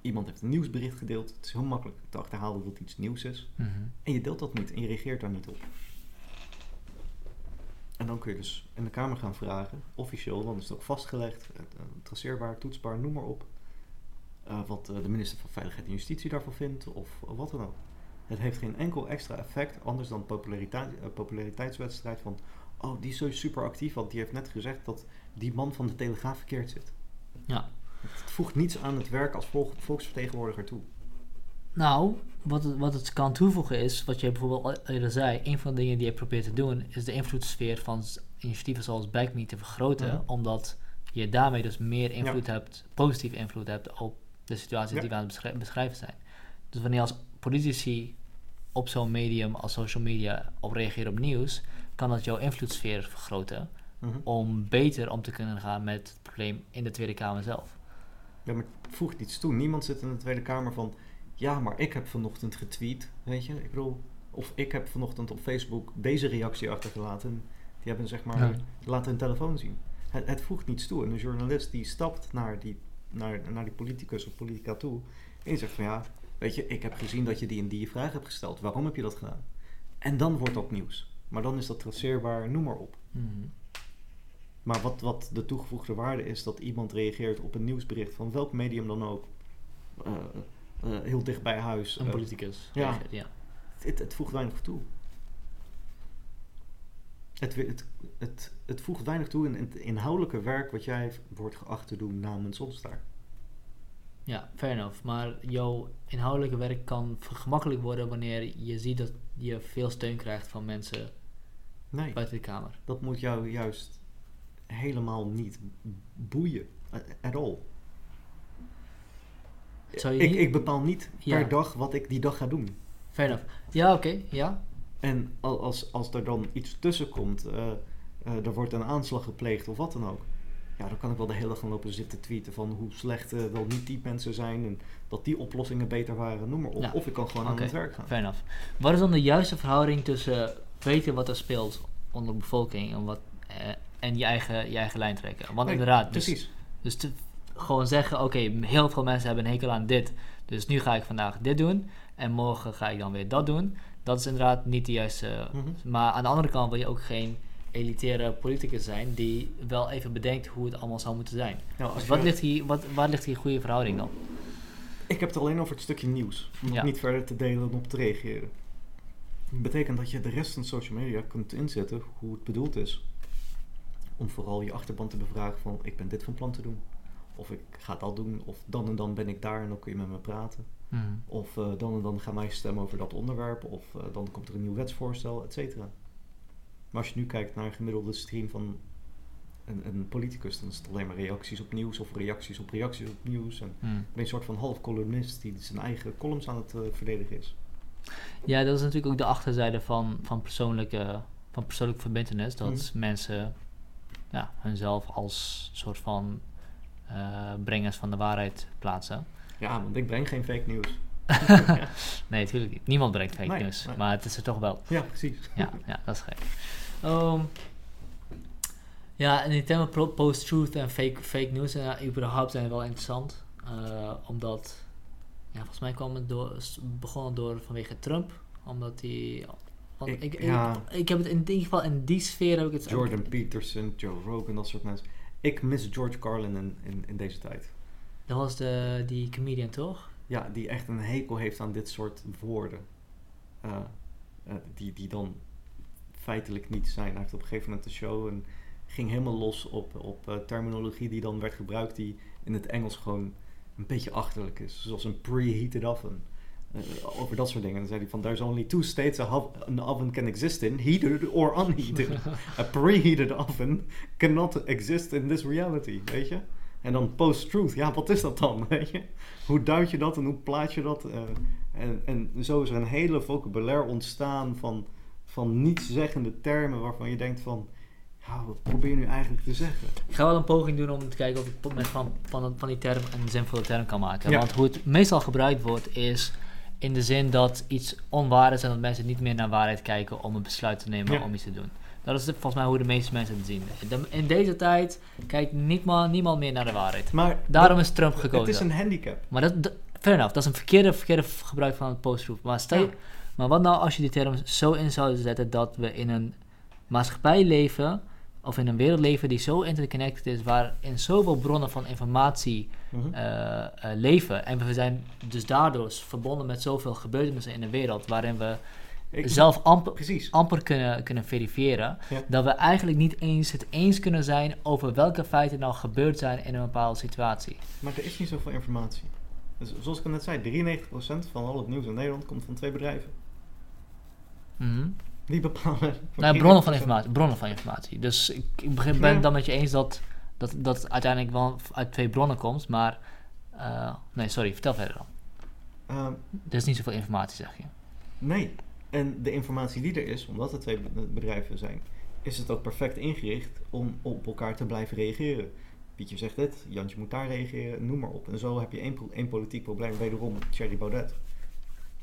Iemand heeft een nieuwsbericht gedeeld. Het is heel makkelijk te achterhalen dat iets nieuws is. Mhm. En je deelt dat niet en je reageert daar niet op. En dan kun je dus in de Kamer gaan vragen, officieel, dan is het ook vastgelegd, eh, eh, traceerbaar, toetsbaar, noem maar op. eh, wat de minister van Veiligheid en Justitie daarvan vindt of wat dan ook. Het heeft geen enkel extra effect, anders dan populariteit, populariteitswedstrijd van, oh die is zo super actief, want die heeft net gezegd dat die man van de Telegraaf verkeerd zit. Ja. Het voegt niets aan het werk als volk- volksvertegenwoordiger toe. Nou, wat het, wat het kan toevoegen is, wat je bijvoorbeeld al eerder zei, een van de dingen die je probeert te doen, is de invloedssfeer van initiatieven zoals BackMe te vergroten, Mhm. omdat je daarmee dus meer invloed hebt, positieve invloed hebt op de situatie Ja. die we aan het beschri- beschrijven zijn. Dus wanneer als politici op zo'n medium als social media op reageren op nieuws, kan dat jouw invloedssfeer vergroten Mhm. om beter om te kunnen gaan met het probleem in de Tweede Kamer zelf. Ja, maar het voegt niets toe. Niemand zit in de Tweede Kamer van... Ja, maar ik heb vanochtend getweet, weet je. Ik bedoel... Of ik heb vanochtend op Facebook deze reactie achtergelaten. Die hebben zeg maar... Ja. Laten hun telefoon zien. Het, het voegt niets toe. En een journalist die stapt naar die, naar, naar die politicus of politica toe... En die zegt van ja... Weet je, ik heb gezien dat je die en die vraag hebt gesteld. Waarom heb je dat gedaan? En dan wordt dat nieuws. Maar dan is dat traceerbaar, noem maar op. Mhm. Maar wat, wat de toegevoegde waarde is dat iemand reageert op een nieuwsbericht van welk medium dan ook. eh, eh, heel dicht bij huis. Een eh, politicus. ja. reageert, ja. het, het voegt weinig toe. Het, het, het, het voegt weinig toe in in het inhoudelijke werk wat jij wordt geacht te doen namens ons daar. Ja, fair enough. Maar jouw inhoudelijke werk kan gemakkelijk worden wanneer je ziet dat je veel steun krijgt van mensen Nee, buiten de Kamer. dat moet jou juist helemaal niet boeien. eh, At all. Zou je Ik, niet- ik bepaal niet Ja. per dag wat ik die dag ga doen. Fair enough. Ja, oké, ja. En al- als, als er dan iets tussen komt, eh, eh, er wordt een aanslag gepleegd of wat dan ook. Ja, dan kan ik wel de hele dag gaan lopen zitten tweeten van hoe slecht wel niet die mensen zijn en dat die oplossingen beter waren, noem maar op. Ja. Of ik kan gewoon aan het werk gaan. Fair enough. Wat is dan de juiste verhouding tussen weten wat er speelt onder de bevolking en, wat, en je, eigen, je eigen lijn trekken? Want Nee, inderdaad, dus, Precies. dus te- gewoon zeggen, oké, heel veel mensen hebben een hekel aan dit, dus nu ga ik vandaag dit doen en morgen ga ik dan weer dat doen. Dat is inderdaad niet de juiste Mhm. Maar aan de andere kant wil je ook geen elitaire politicus zijn die wel even bedenkt hoe het allemaal zou moeten zijn. Nou, Dus wat je- ligt hier, wat, waar ligt hier goede verhouding dan? Ik heb het alleen over het stukje nieuws. Om Ja. niet verder te delen en op te reageren. Dat betekent dat je de rest van social media kunt inzetten hoe het bedoeld is. Om vooral je achterban te bevragen van ik ben dit van plan te doen. Of ik ga dat doen. Of dan en dan ben ik daar en dan kun je met me praten. Mhm. Of eh, dan en dan gaan wij stemmen over dat onderwerp. Of eh, dan komt er een nieuw wetsvoorstel, et cetera. Maar als je nu kijkt naar een gemiddelde stream van een, een politicus, dan is het alleen maar reacties op nieuws of reacties op reacties op nieuws. En ben je een soort van half columnist die zijn eigen columns aan het eh, verdedigen is. Ja, dat is natuurlijk ook de achterzijde van, van, persoonlijke, van persoonlijke verbindenis. Dat Mhm. mensen ja, hunzelf als soort van eh, brengers van de waarheid plaatsen. Ja, want ik breng geen fake nieuws. Nee, natuurlijk niet. Niemand brengt fake Nee, news. nee. Maar het is er toch wel. Ja, precies. Ja, ja dat is gek. Ehm, ja, en die pro- post-truth en fake, fake news en überhaupt zijn wel interessant. Eh, omdat, ja, volgens mij kwam het door, begon het door vanwege Trump. Omdat hij... Want Ik- ik, ja. ik, heb het in ieder geval in die sfeer heb ik het... Jordan Peterson, Joe Rogan, dat soort mensen. Ik mis George Carlin in, in, in deze tijd. Dat was de, die comedian, toch? Ja, die echt een hekel heeft aan dit soort woorden. Eh, eh, die, die dan feitelijk niet zijn. Hij heeft op een gegeven moment de show en ging helemaal los op, op eh, terminologie die dan werd gebruikt die in het Engels gewoon een beetje achterlijk is. Zoals een preheated oven. Over dat soort dingen. Dan zei hij van, there's only two states an oven can exist in, heated or unheated. a preheated oven cannot exist in this reality, weet je? En dan post-truth, ja, wat is dat dan, weet je? Hoe duid je dat en hoe plaat je dat? Eh, en, en zo is er een hele vocabulaire ontstaan van, van nietszeggende termen waarvan je denkt van... Nou, wat probeer je nu eigenlijk te zeggen? Ik ga wel een poging doen om te kijken of ik met van, van, van die term een zinvolle term kan maken. Ja. Want hoe het meestal gebruikt wordt is in de zin dat iets onwaar is en dat mensen niet meer naar waarheid kijken om een besluit te nemen Ja. om iets te doen. Dat is de- volgens mij hoe de meeste mensen het zien. De- In deze tijd kijkt niemand, niemand meer naar de waarheid. Maar Daarom dat- is Trump gekozen. het is een handicap. Maar dat, dat fair enough, dat is een verkeerde, verkeerde gebruik van het post-truth. Maar, stel je- Ja. maar wat nou als je die term zo in zou zetten dat we in een maatschappij leven, of in een wereld leven die zo interconnected is, waarin zoveel bronnen van informatie Mhm. eh, eh, leven. En we zijn dus daardoor verbonden met zoveel gebeurtenissen in de wereld, waarin we Ik- zelf amper, Precies. amper kunnen, kunnen verifiëren, Ja. dat we eigenlijk niet eens het eens kunnen zijn over welke feiten nou gebeurd zijn in een bepaalde situatie. Maar er is niet zoveel informatie. Dus zoals ik net zei, 93% van al het nieuws in Nederland komt van twee bedrijven. Mhm. Die bepalen. Nou, bronnen van 93%. informatie. Bronnen van informatie. Dus ik, ik begin, ben het dan met je eens dat, dat, dat het uiteindelijk wel uit twee bronnen komt, maar... eh, nee, sorry, vertel verder dan. Ehm, Er is niet zoveel informatie, zeg je. nee. En de informatie die er is, omdat het twee be- bedrijven zijn, is het ook perfect ingericht om op elkaar te blijven reageren. Pietje zegt dit, Jantje moet daar reageren, noem maar op. En zo heb je één, pro- één politiek probleem, wederom Thierry Baudet.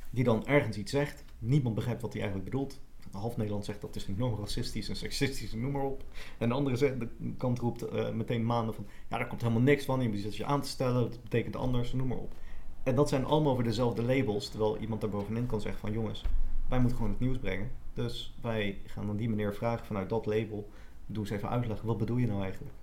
Die dan ergens iets zegt, niemand begrijpt wat hij eigenlijk bedoelt. Half Nederland zegt dat is enorm racistisch en seksistisch noem maar op. En de andere de kant roept eh, meteen maanden van, ja daar komt helemaal niks van, je zit je aan te stellen, het betekent anders, noem maar op. En dat zijn allemaal weer dezelfde labels, terwijl iemand daar bovenin kan zeggen van, jongens, wij moeten gewoon het nieuws brengen. Dus wij gaan dan die meneer vragen vanuit dat label, doe eens even uitleggen, wat bedoel je nou eigenlijk?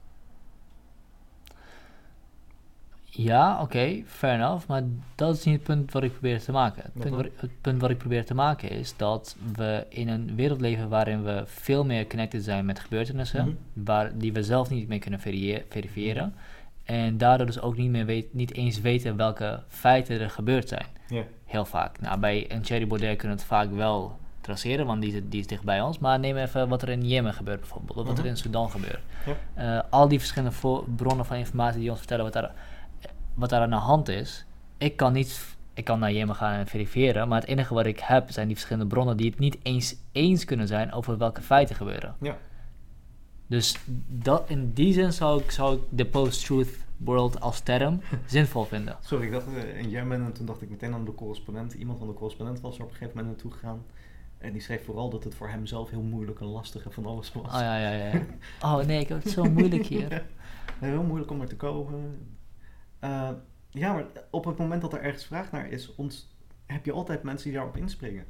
Ja, oké, fair enough. Maar dat is niet het punt wat ik probeer te maken. Het punt, wat, het punt wat ik probeer te maken is dat we in een wereld leven waarin we veel meer connected zijn met gebeurtenissen, Mhm. waar, die we zelf niet meer kunnen verifiëren. En daardoor dus ook niet, meer weet, niet eens weten welke feiten er gebeurd zijn. Heel vaak. Nou, bij een Thierry Baudet kunnen we het vaak wel traceren, want die, is- die is dicht bij ons. Maar neem even wat er in Jemen gebeurt bijvoorbeeld, of wat er Mhm. in Sudan gebeurt. Eh, al die verschillende bronnen van informatie die ons vertellen wat daar, wat daar aan de hand is. Ik kan niet, ik kan naar Jemen gaan en verifiëren, maar het enige wat ik heb zijn die verschillende bronnen die het niet eens eens kunnen zijn over welke feiten gebeuren. Ja. Dus dat, in die zin zou ik, zou ik de post-truth world als term zinvol vinden. Sorry, ik dacht eh, in Jemen en toen dacht ik meteen aan de correspondent. Iemand van de correspondent was er op een gegeven moment naartoe gegaan. En die schreef vooral dat het voor hem zelf heel moeilijk en lastig en van alles was. Oh ja, ja, ja. Oh nee, ik heb het zo moeilijk hier. Heel moeilijk om er te komen. Eh, ja, maar op het moment dat er ergens vraag naar is, ont- heb je altijd mensen die daarop inspringen.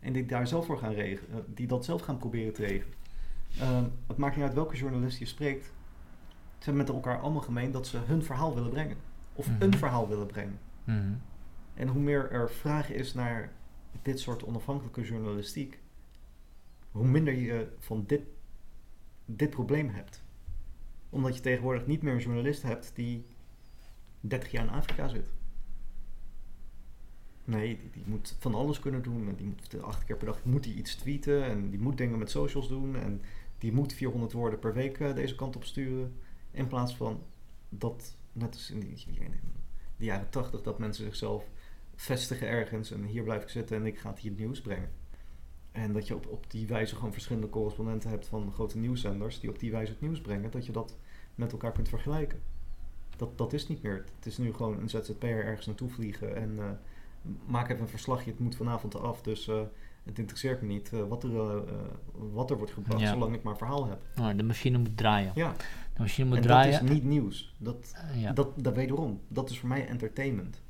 En die daar zelf voor gaan regelen, die dat zelf gaan proberen te regelen. Eh, het maakt niet uit welke journalist je spreekt. Ze hebben met elkaar allemaal gemeen dat ze hun verhaal willen brengen. Of Mhm. een verhaal willen brengen. Mhm. En hoe meer er vraag is naar dit soort onafhankelijke journalistiek, hoe minder je van dit, dit probleem hebt. Omdat je tegenwoordig niet meer een journalist hebt die 30 jaar in Afrika zit. Nee, die, die moet van alles kunnen doen. En die moet acht keer per dag moet iets tweeten. En die moet dingen met socials doen. En die moet 400 woorden per week eh, deze kant op sturen. In plaats van dat, net als in die, de jaren 80, dat mensen zichzelf vestigen ergens. En hier blijf ik zitten en ik ga het hier nieuws brengen. En dat je op, op die wijze gewoon verschillende correspondenten hebt van grote nieuwszenders. Die op die wijze het nieuws brengen. Dat je dat met elkaar kunt vergelijken. Dat, dat is niet meer. Het is nu gewoon een ZZP'er ergens naartoe vliegen. En eh, maak even een verslagje. Het moet vanavond af. Dus eh, het interesseert me niet eh, wat, er, wat er wordt gebracht. Ja. Zolang ik maar verhaal heb. Nou, de machine moet draaien. Ja, De machine moet en draaien. dat is niet nieuws. Dat, ja. dat, dat wederom. Dat is voor mij entertainment.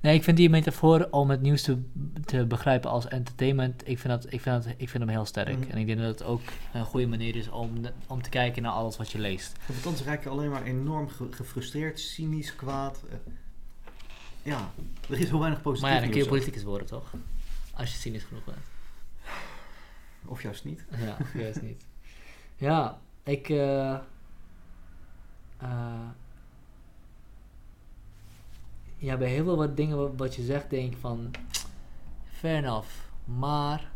Nee, ik vind die metafoor om het nieuws te, te begrijpen als entertainment, ik vind, dat, ik, vind dat, ik vind hem heel sterk. Mhm. En ik denk dat het ook een goede manier is om, om te kijken naar alles wat je leest. Want anders raak je alleen maar enorm ge- gefrustreerd, cynisch, kwaad. Eh, ja, er is heel weinig positief maar ja, dan kun je politicus worden, toch? Als je cynisch genoeg bent. Of juist niet. Ja, juist niet. Ja, ik... eh, eh, ja, bij heel veel wat dingen wat, wat je zegt, denk ik van... Fair enough. Maar...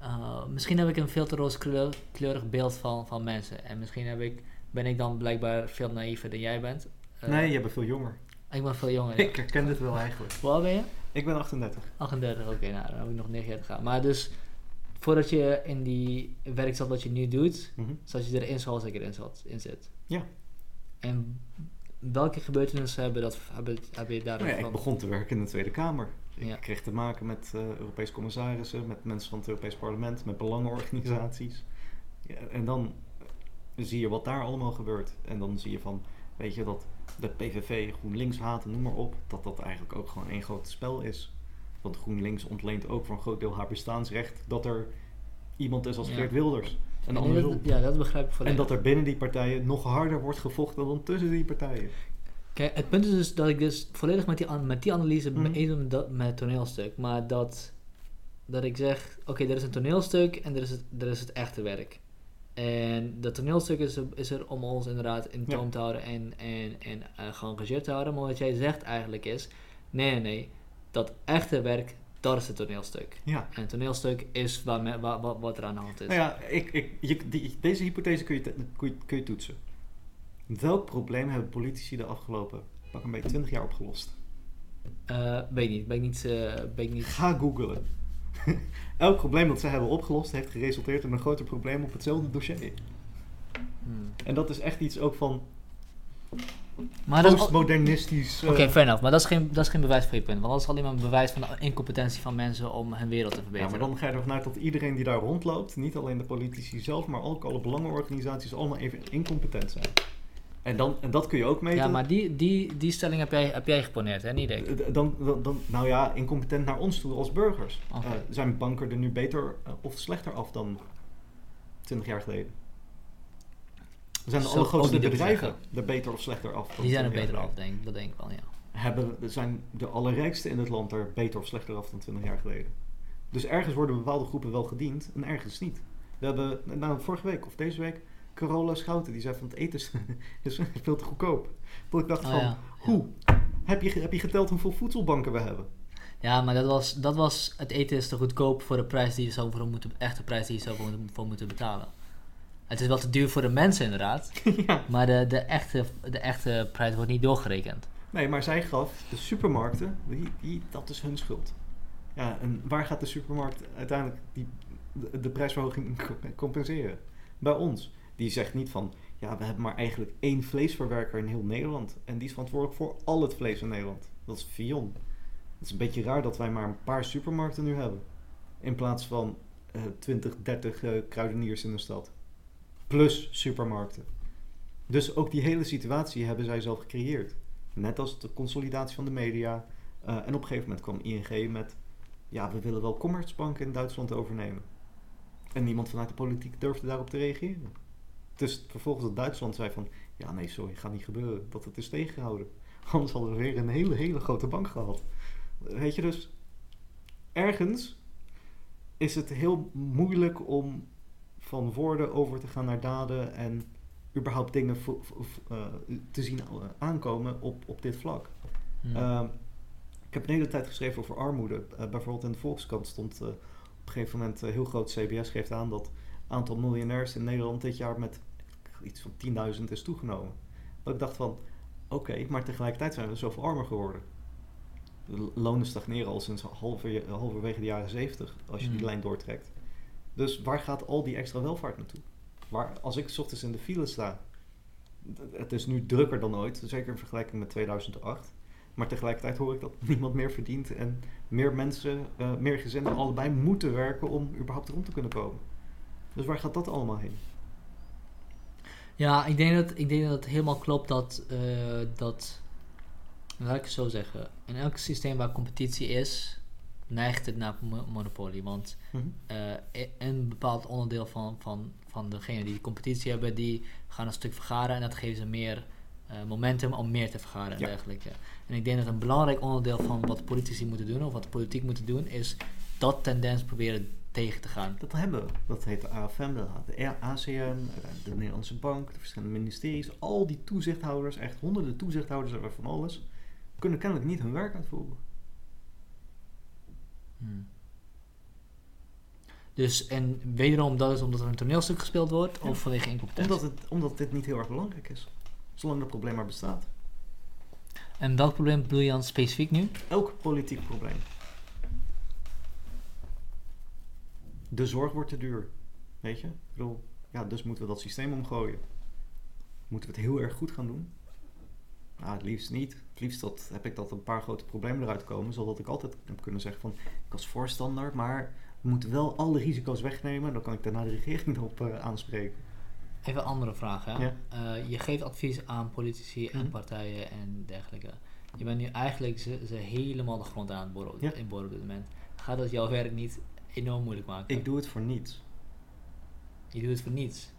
eh, misschien heb ik een veel te rooskleurig beeld van, van mensen. En misschien heb ik, ben ik dan blijkbaar veel naïver dan jij bent. Eh, nee, je bent veel jonger. Ik ben veel jonger. ja. Ik herken dit wel eigenlijk. Hoe oud ben je? Ik ben 38. 38, oké, nou dan heb ik nog negen jaar te gaan. Maar dus, voordat je in die werk zat wat je nu doet, Mhm. zat je erin zoals ik erin zat, in zit. Ja. En welke gebeurtenissen hebben, dat, hebben, heb je Nou ja, ik begon te werken in de Tweede Kamer. Ja. Ik kreeg te maken met eh Europese commissarissen, met mensen van het Europees Parlement, met belangenorganisaties. Ja, en dan zie je wat daar allemaal gebeurt. En dan zie je van, weet je, dat de PVV, GroenLinks haten, noem maar op, dat dat eigenlijk ook gewoon één groot spel is. Want GroenLinks ontleent ook voor een groot deel haar bestaansrecht dat er iemand is als. Geert Wilders. En Nee, andersom. dat, ja, dat begrijp ik En volledig. dat er binnen die partijen nog harder wordt gevochten dan tussen die partijen. Kijk, het punt is dus dat ik dus volledig met die, met die analyse mee eens ben met, met het toneelstuk. Maar dat, dat ik zeg, oké, er is een toneelstuk en er is het, er is het echte werk. En dat toneelstuk is er, is er om ons inderdaad in Ja. toom te houden en, en, en eh, geëngageerd te houden. Maar wat jij zegt eigenlijk is, nee, nee, nee, dat echte werk, dat is het toneelstuk. Ja. En het toneelstuk is waar me, waar, wat, wat er aan de hand is. Nou ja, ik, ik, je, die, deze hypothese kun je, te- kun, je, kun je toetsen. Welk probleem hebben politici de afgelopen pak een beetje 20 jaar opgelost? Eh, weet niet, ben ik niet, eh, ben ik niet Ga googlen. Elk probleem dat ze hebben opgelost heeft geresulteerd in een groter probleem op hetzelfde dossier. hmm. En dat is echt iets ook van Maar postmodernistisch. eh, Oké, fair enough. Maar dat is, geen, dat is geen bewijs voor je punt. Want dat is alleen maar een bewijs van de incompetentie van mensen om hun wereld te ja, verbeteren. maar dan ga je ervan uit dat iedereen die daar rondloopt, niet alleen de politici zelf, maar ook alle belangenorganisaties, allemaal even incompetent zijn. En, dan, en dat kun je ook meten. ja, maar die, die, die stelling heb jij, heb jij geponeerd, hè? Niet ik. Eh, Dan, dan, dan, nou ja, incompetent naar ons toe als burgers. Eh, zijn banken er nu beter of slechter af dan 20 jaar geleden? Zijn de allergrootste bedrijven er beter of slechter af? dan Die zijn er 20 jaar beter af, denk. Dat denk ik wel, ja. Hebben, zijn de allerrijkste in het land er beter of slechter af dan 20 jaar geleden? Dus ergens worden bepaalde groepen wel gediend en ergens niet. We hebben, nou vorige week of deze week, Carola Schouten, die zei van het eten is, is veel te goedkoop. Dat ik dacht Oh, van, ja. hoe? Heb je, heb je geteld hoeveel voedselbanken we hebben? Ja, maar dat was, dat was... Het eten is te goedkoop voor de prijs die je zou voor moeten... Echte prijs die je zou voor, voor moeten betalen. Het is wel te duur voor de mensen, inderdaad. ja. Maar de, de, echte, de echte prijs wordt niet doorgerekend. Nee, maar zij gaf de supermarkten, die, die, dat is hun schuld. Ja, en waar gaat de supermarkt uiteindelijk die, de, de prijsverhoging co- compenseren? Bij ons. Die zegt niet van, ja, we hebben maar eigenlijk één vleesverwerker in heel Nederland. En die is verantwoordelijk voor al het vlees in Nederland. Dat is Vion. Het is een beetje raar dat wij maar een paar supermarkten nu hebben. In plaats van eh 20, 30 eh, kruideniers in de stad. Plus supermarkten. Dus ook die hele situatie hebben zij zelf gecreëerd. Net als de consolidatie van de media. Eh, en op een gegeven moment kwam ING met... Ja, we willen wel Commerzbank in Duitsland overnemen. En niemand vanuit de politiek durfde daarop te reageren. Dus vervolgens dat Duitsland zei van... Ja, nee, sorry, gaat niet gebeuren. Dat het is tegengehouden. Anders hadden we weer een hele, hele grote bank gehad. Weet je, dus... Ergens is het heel moeilijk om van woorden over te gaan naar daden... en überhaupt dingen eh, te zien eh, aankomen op, op dit vlak. Hmm. Ehm, ik heb een hele tijd geschreven over armoede. Eh, bijvoorbeeld in de Volkskrant stond op een gegeven moment heel groot CBS geeft aan dat het aantal miljonairs in Nederland dit jaar met iets van 10.000 is toegenomen. Dat ik dacht van, oké, maar tegelijkertijd zijn we zoveel armer geworden. De lonen stagneren al sinds halver, halverwege de jaren 70, als je die Hmm. lijn doortrekt. Dus waar gaat al die extra welvaart naartoe? Waar, als ik ochtends in de file sta, het is nu drukker dan ooit, zeker in vergelijking met 2008. Maar tegelijkertijd hoor ik dat niemand meer verdient en meer mensen, eh, meer gezinnen allebei moeten werken om überhaupt rond te kunnen komen. Dus waar gaat dat allemaal heen? Ja, ik denk dat, ik denk dat het helemaal klopt dat, eh, dat, laat ik het zo zeggen, in elk systeem waar competitie is, neigt het naar mo- monopolie. Want i- een bepaald onderdeel van, van, van degenen die die competitie hebben, die gaan een stuk vergaren en dat geeft ze meer eh, momentum om meer te vergaren en Ja. dergelijke. En ik denk dat een belangrijk onderdeel van wat politici moeten doen, of wat de politiek moeten doen, is dat tendens proberen tegen te gaan. Dat hebben we. Dat heet de AFM, dat de ACM, de Nederlandse Bank, de verschillende ministeries. Al die toezichthouders, echt honderden toezichthouders en van alles, kunnen kennelijk niet hun werk uitvoeren. Hmm. Dus, en wederom, dat is omdat er een toneelstuk gespeeld wordt, Ja. of vanwege incompetentie? Omdat, het, omdat dit niet heel erg belangrijk is. Zolang dat probleem maar bestaat. En welk probleem bedoel je dan specifiek nu? Elk politiek probleem. de zorg wordt te duur. Weet je? Ik bedoel, ja, dus moeten we dat systeem omgooien. Moeten we het heel erg goed gaan doen? Nou, het liefst niet. Het liefst dat, heb ik dat een paar grote problemen eruit komen, zodat ik altijd heb kunnen zeggen van, ik was voorstander, maar we moeten wel alle risico's wegnemen. Dan kan ik daarna de regering erop eh, aanspreken. Even een andere vraag. Hè? Ja. Eh, je geeft advies aan politici en Mhm. partijen en dergelijke. Je bent nu eigenlijk ze, ze helemaal de grond aan het Ja. in boren op dit moment. Gaat dat jouw werk niet enorm moeilijk maken? Ik doe het voor niets. Je doet het voor niets.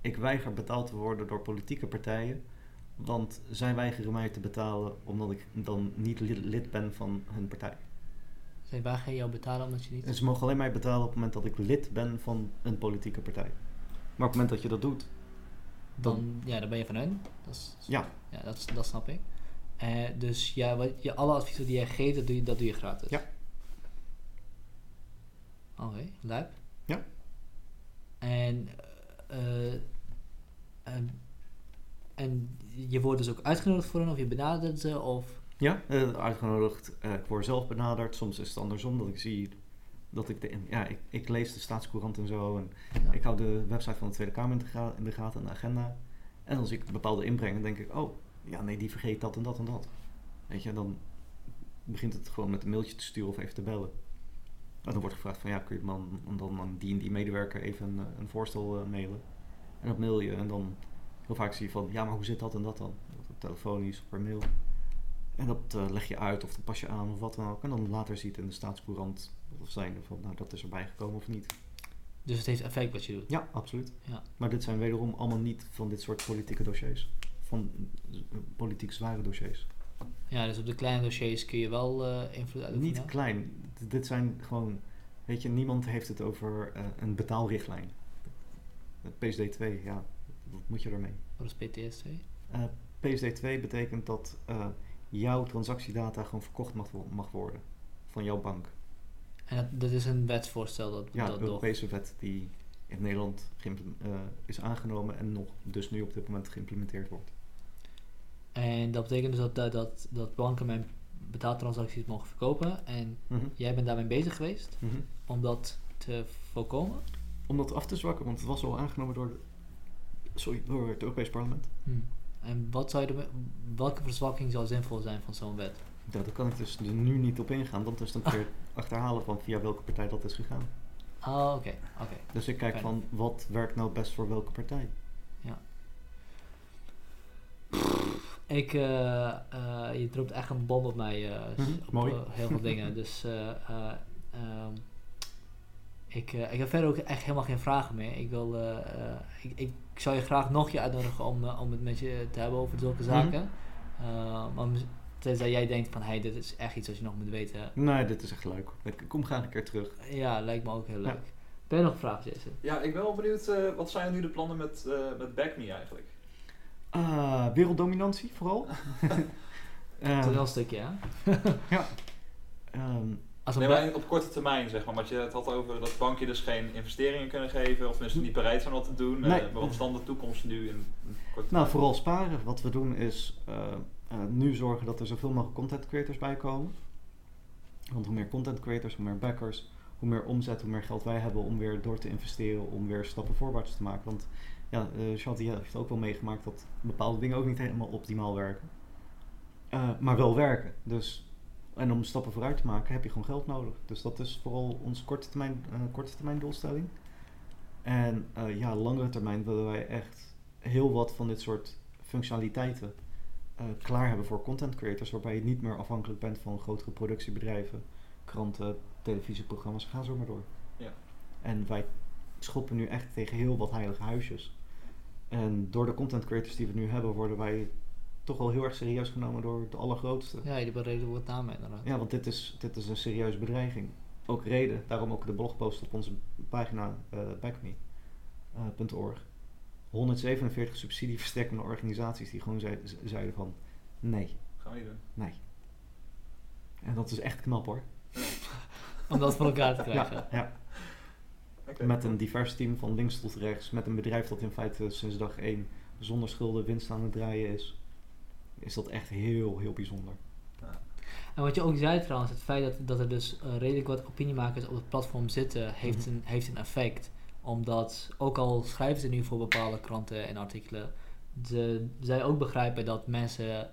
Ik weiger betaald te worden door politieke partijen, want zij weigeren mij te betalen omdat ik dan niet lid, ben van hun partij. Zij je jou betalen omdat je niet... En ze mogen alleen mij betalen op het moment dat ik lid ben van een politieke partij. Maar op het moment dat je dat doet, dan, ja, dan ben je van hun. Dat, is, ja, ja, dat, dat snap ik. Eh, dus ja, wat, je, alle adviezen die jij geeft, dat doe je, dat doe je gratis. Ja. Oké, lijp. Ja. En, en, en je wordt dus ook uitgenodigd voor hen, of je benadert ze, of... ja eh, uitgenodigd. eh, ik word zelf benaderd. Soms is het andersom dat ik zie dat ik de. Ja, ik, ik lees de staatscourant en zo. En Ja. ik hou de website van de Tweede Kamer in de, ga- in de gaten en de agenda. En als ik bepaalde inbreng, dan denk ik, oh, ja, nee, die vergeet dat en dat en dat. Weet je, dan begint het gewoon met een mailtje te sturen of even te bellen. En dan wordt gevraagd van, ja, kun je dan, dan aan die en die medewerker even een, eh, een voorstel eh, mailen. En dat mail je en dan heel vaak zie je van, ja, maar hoe zit dat en dat dan? Telefonisch of per mail. En dat eh, leg je uit of dat pas je aan of wat dan ook. En dan later zie je het in de staatscourant of zijn van, nou, dat is erbij gekomen of niet. Dus het heeft effect wat je doet. Ja, absoluut. Ja. Maar dit zijn wederom allemaal niet van dit soort politieke dossiers. Van politiek zware dossiers. Ja, dus op de kleine dossiers kun je wel eh invloed uitoefenen. Niet klein. D- dit zijn gewoon... Weet je, niemand heeft het over eh, een betaalrichtlijn. Het PSD2, ja, wat moet je ermee? Wat is PTS2? Eh, PSD2 betekent dat eh, jouw transactiedata gewoon verkocht mag, mag worden. Van jouw bank. En dat, dat is een wetsvoorstel dat, Ja, door... Europese wet die in Nederland eh, is aangenomen en nog dus nu op dit moment geïmplementeerd wordt. En dat betekent dus dat, dat, dat, dat banken mijn betaaltransacties mogen verkopen. En Mhm. jij bent daarmee bezig geweest Mhm. om dat te voorkomen. Om dat af te zwakken, want het was al aangenomen door, de, sorry, door het Europees Parlement. En wat zou je ermee- welke verzwakking zou zinvol zijn van zo'n wet? Ja, daar kan ik dus nu niet op ingaan, want is dan weer achterhalen van via welke partij dat is gegaan. Oh, oké. oké. Dus ik kijk Fijn. van wat werkt nou best voor welke partij. Ik, eh, eh, je dropt echt een bom op mij. eh, Mhm, op mooi. heel veel dingen. Dus eh, eh, ehm, ik, eh, ik heb verder ook echt helemaal geen vragen meer. Ik, wil, ik, ik zou je graag nog je uitnodigen om, om het met je te hebben over zulke Mhm. zaken. Eh, maar mis- tenzij jij denkt van, hey, dit is echt iets wat je nog moet weten. Nee, dit is echt leuk. Ik kom graag een keer terug. Ja, lijkt me ook heel Ja. leuk. Ben je nog een vraag, Jason? Ja, ik ben wel benieuwd, eh, wat zijn nu de plannen met, eh met Back Me eigenlijk? Ah, werelddominantie vooral. Ehm, wel een stukje, hè? ehm, Als een Nee, ba- maar op korte termijn zeg maar, want je het had over dat banken dus geen investeringen kunnen geven, of tenminste niet bereid zijn wat te doen. Nee. Eh, wat is dan de toekomst nu in korte nou, vooral sparen. Wat we doen is eh, nu zorgen dat er zoveel mogelijk content creators bij komen. Want hoe meer content creators, hoe meer backers, hoe meer omzet, hoe meer geld wij hebben om weer door te investeren, om weer stappen voorwaarts te maken. Want ja, eh Shanti heeft ook wel meegemaakt dat bepaalde dingen ook niet helemaal optimaal werken. Eh, maar wel werken. Dus, en om stappen vooruit te maken heb je gewoon geld nodig. Dus dat is vooral onze korte termijn, eh, korte termijn doelstelling. En ja, langere termijn willen wij echt heel wat van dit soort functionaliteiten klaar hebben voor content creators, waarbij je niet meer afhankelijk bent van grotere productiebedrijven, kranten, televisieprogramma's, ga zo maar door. Ja. En wij schoppen nu echt tegen heel wat heilige huisjes. En door de content creators die we nu hebben, worden wij toch wel heel erg serieus genomen door de allergrootste. Ja, die bereden wordt namen inderdaad. Ja, want dit is, dit is een serieuze bedreiging. Ook reden, daarom ook de blogpost op onze pagina eh backme.org. 147 subsidieverstrekkende organisaties die gewoon zeiden van nee, Gaan we niet doen. nee. En dat is echt knap hoor. Om dat voor elkaar te krijgen. Ja, ja. Met een divers team van links tot rechts, met een bedrijf dat in feite sinds dag 1 zonder schulden winst aan het draaien is, is dat echt heel, heel bijzonder. Ja. En wat je ook zei trouwens, het feit dat, dat er dus eh, redelijk wat opiniemakers op het platform zitten, heeft, Mhm. een, heeft een effect. Omdat, ook al schrijven ze nu voor bepaalde kranten en artikelen, ze, zij ook begrijpen dat mensen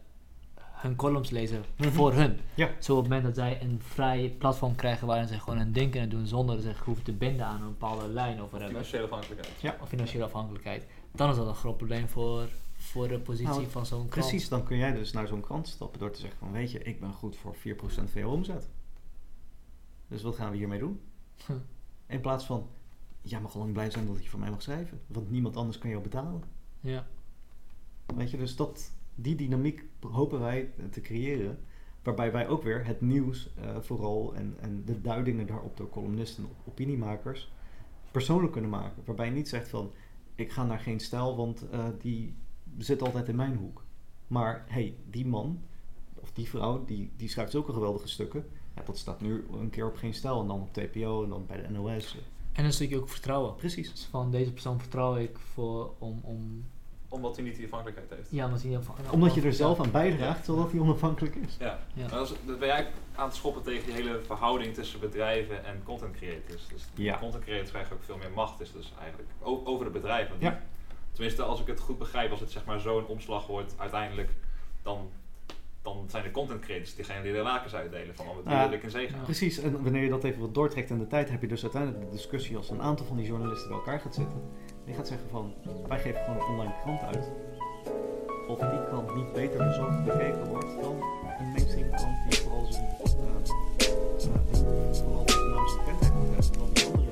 hun columns lezen Mhm. voor hun. Ja. Zo op het moment dat zij een vrij platform krijgen waarin ze gewoon hun ding kunnen doen zonder zich hoeven te binden aan een bepaalde lijn of whatever, Financiële afhankelijkheid. Ja. of financiële afhankelijkheid, dan is dat een groot probleem voor, voor de positie Nou, van zo'n krant. Precies, dan kun jij dus naar zo'n krant stappen door te zeggen van weet je, ik ben goed voor 4% van je omzet. Dus wat gaan we hiermee doen? Hm. In plaats van, jij mag lang blij zijn dat je voor mij mag schrijven. Want niemand anders kan jou betalen. Ja. Weet je, dus dat, die dynamiek hopen wij te creëren. Waarbij wij ook weer het nieuws eh, vooral en, en de duidingen daarop door columnisten en opiniemakers persoonlijk kunnen maken. Waarbij je niet zegt van, ik ga naar geen stijl, want eh, die zit altijd in mijn hoek. Maar hey, die man of die vrouw, die, die schrijft zulke geweldige stukken. Ja, dat staat nu een keer op geen stijl en dan op TPO en dan bij de NOS. En een stukje ook vertrouwen. Precies. Dus van deze persoon vertrouw ik voor om, om Omdat hij niet die afhankelijkheid heeft. ja, omdat hij Omdat je er zelf aan bijdraagt, zodat hij onafhankelijk is. Ja, Ja. maar dat, is, dat ben jij aan het schoppen tegen die hele verhouding tussen bedrijven en content creators. Dus Ja. content creators krijgen ook veel meer macht, is dus eigenlijk over de bedrijven. Ja. Tenminste, als ik het goed begrijp, als het zeg maar zo'n omslag wordt, uiteindelijk, dan, dan zijn de content creators diegene die de lakens uitdelen van wat Ja. wil ik in zee gaan. Ja. Precies, en wanneer je dat even wat doortrekt in de tijd, heb je dus uiteindelijk de discussie als een aantal van die journalisten bij elkaar gaat zitten. En gaat zeggen van, wij geven gewoon een online krant uit. Of die krant niet beter bezocht bekeken wordt dan een mainstream krant die vooral zijn uh, uh, vooral zijn naamse bekendheid moet hebben dan die andere.